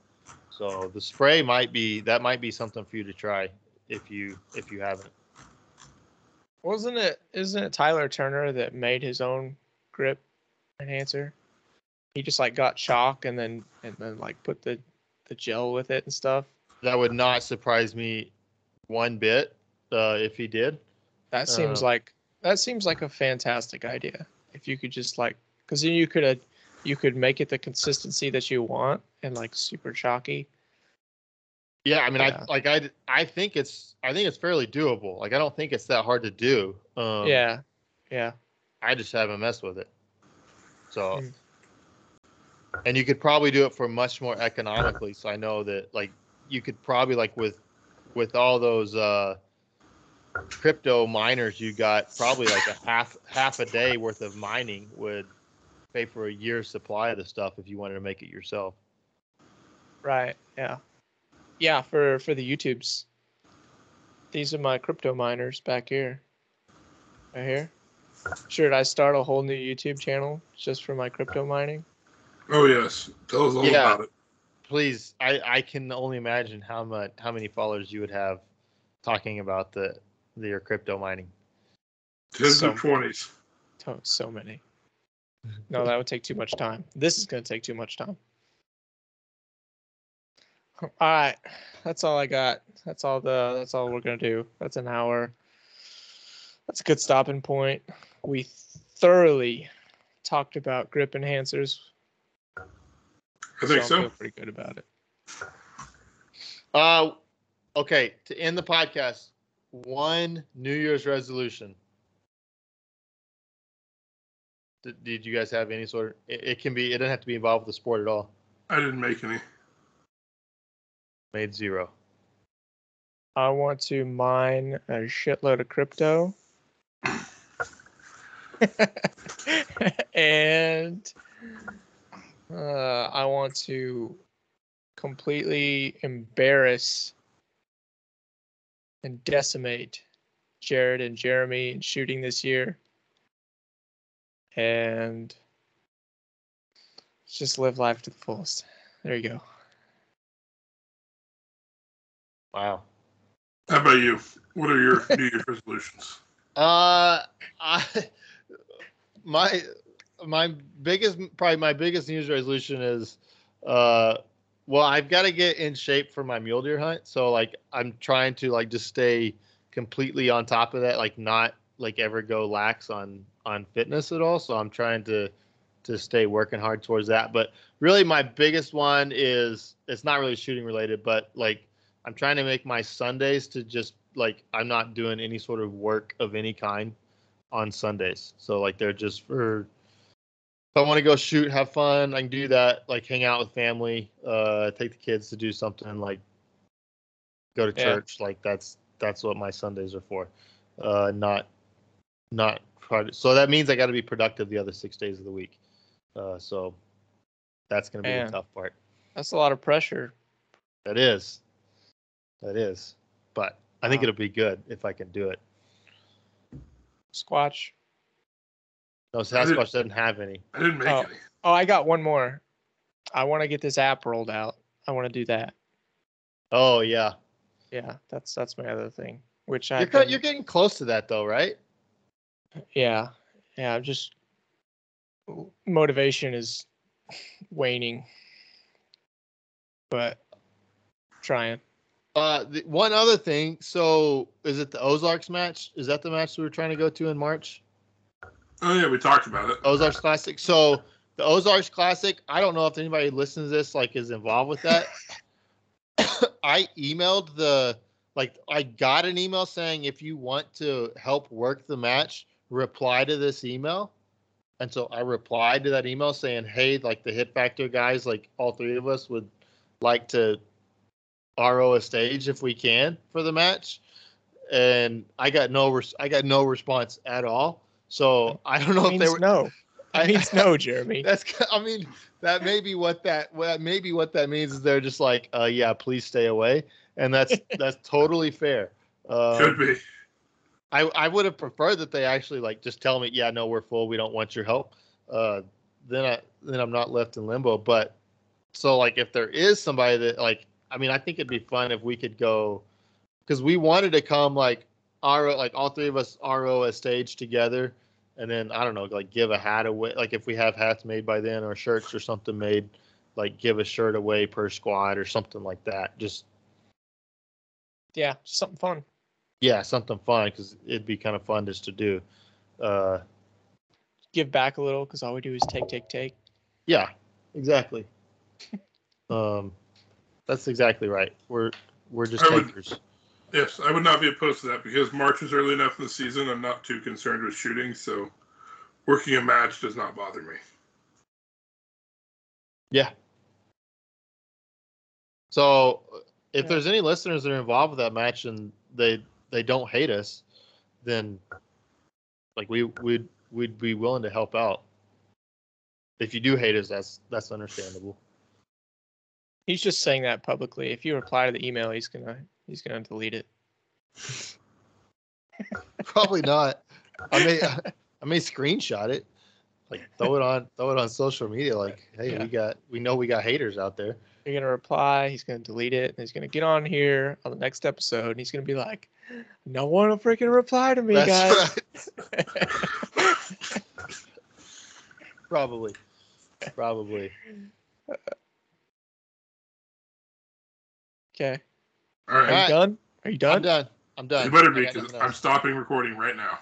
So the spray might be that might be something for you to try if you if you haven't. Wasn't it? Isn't it Tyler Turner that made his own grip enhancer? He just like got chalk and then and then like put the the gel with it and stuff. That would not surprise me one bit uh, if he did. That seems Uh, like that seems like a fantastic idea. If you could just like, because then you could uh, you could make it the consistency that you want and like super chalky. Yeah, I mean, Yeah. I like I I think it's I think it's fairly doable. Like I don't think it's that hard to do. Um, yeah, yeah. I just haven't messed with it. So, Mm. and you could probably do it for much more economically. So I know that like you could probably like with with all those uh crypto miners you got probably like a half half a day worth of mining would pay for a year's supply of the stuff if you wanted to make it yourself. Right. Yeah. Yeah. For for the YouTubes. These are my crypto miners back here. Right here. Should I start a whole new YouTube channel just for my crypto mining? Oh yes, tell us all Yeah. about it. Please, I I can only imagine how much how many followers you would have talking about the the your crypto mining. Tens So- and twenties. So many. No, that would take too much time. This is going to take too much time. All right, that's all I got. That's all the. That's all we're gonna do. That's an hour. That's a good stopping point. We thoroughly talked about grip enhancers. I think so. feel pretty good about it. Uh, okay. To end the podcast, one New Year's resolution. Did, did you guys have any sort of? It, it can be. It doesn't have to be involved with the sport at all. I didn't make any. Made zero. I want to mine a shitload of crypto. and uh, I want to completely embarrass and decimate Jared and Jeremy in shooting this year. And just live life to the fullest. There you go. Wow. How about you? What are your New Year's resolutions? Uh, I my my biggest probably my biggest New Year's resolution is uh well I've got to get in shape for my mule deer hunt. So like I'm trying to like just stay completely on top of that, like not like ever go lax on on fitness at all. So I'm trying to to stay working hard towards that. But really my biggest one is it's not really shooting related, but like I'm trying to make my Sundays to just like I'm not doing any sort of work of any kind on Sundays. So like they're just for if I want to go shoot, have fun, I can do that. Like hang out with family, uh, take the kids to do something like go to Yeah. church. Like that's that's what my Sundays are for. Uh, not not try to, so that means I got to be productive the other six days of the week. Uh, so that's gonna be Man. the tough part. That's a lot of pressure. That is. That is. But I think Wow. it'll be good if I can do it. Squatch. No, I Sasquatch doesn't have any. I didn't make Oh. any. Oh, I got one more. I want to get this app rolled out. I want to do that. Oh yeah. Yeah, that's that's my other thing. Which I You're cut, you're getting close to that though, right? yeah yeah. I'm just motivation is waning, but trying. Uh, the, one other thing. So, is it the Ozarks match? Is that the match we were trying to go to in March? Oh yeah, we talked about it. Ozarks Classic. So, the Ozarks Classic. I don't know if anybody listens to this like is involved with that. I emailed the like I got an email saying if you want to help work the match, reply to this email. And so I replied to that email saying, "Hey, like the Hit Factor guys, like all three of us would like to RO a stage if we can for the match." And I got no res- I got no response at all. So I don't know That if they were no. That I- means no, Jeremy. that's I mean that may be what that well, maybe what that means is they're just like uh yeah please stay away and that's that's totally fair. Could Um, be. I I would have preferred that they actually like just tell me yeah no we're full we don't want your help. Uh, then I then I'm not left in limbo. But so like if there is somebody that like I mean I think it'd be fun if we could go because we wanted to come like RO like all three of us RO a stage together and then I don't know like give a hat away like if we have hats made by then or shirts or something made like give a shirt away per squad or something like that just yeah, just something fun. yeah something fun because it'd be kind of fun just to do uh Give back a little because all we do is take, take, take. Yeah, exactly. um, that's exactly right. We're we're just I would- Yes, I would not be opposed to that because March is early enough in the season. I'm not too concerned with shooting, so working a match does not bother me. Yeah. So if Yeah. there's any listeners that are involved with that match and they they don't hate us, then like we we'd we'd be willing to help out. If you do hate us, that's that's understandable. He's just saying that publicly. If you reply to the email, he's gonna he's gonna delete it. Probably not. I may I may screenshot it, like throw it on throw it on social media. Like, hey, Yeah. we got we know we got haters out there. You're gonna reply. He's gonna delete it. And he's gonna get on here on the next episode, and he's gonna be like, "No one will freaking reply to me, guys." right. Probably. Probably. Okay. All right, Are you done? Are you I'm done? done. I'm done. you better be because I'm stopping recording right now.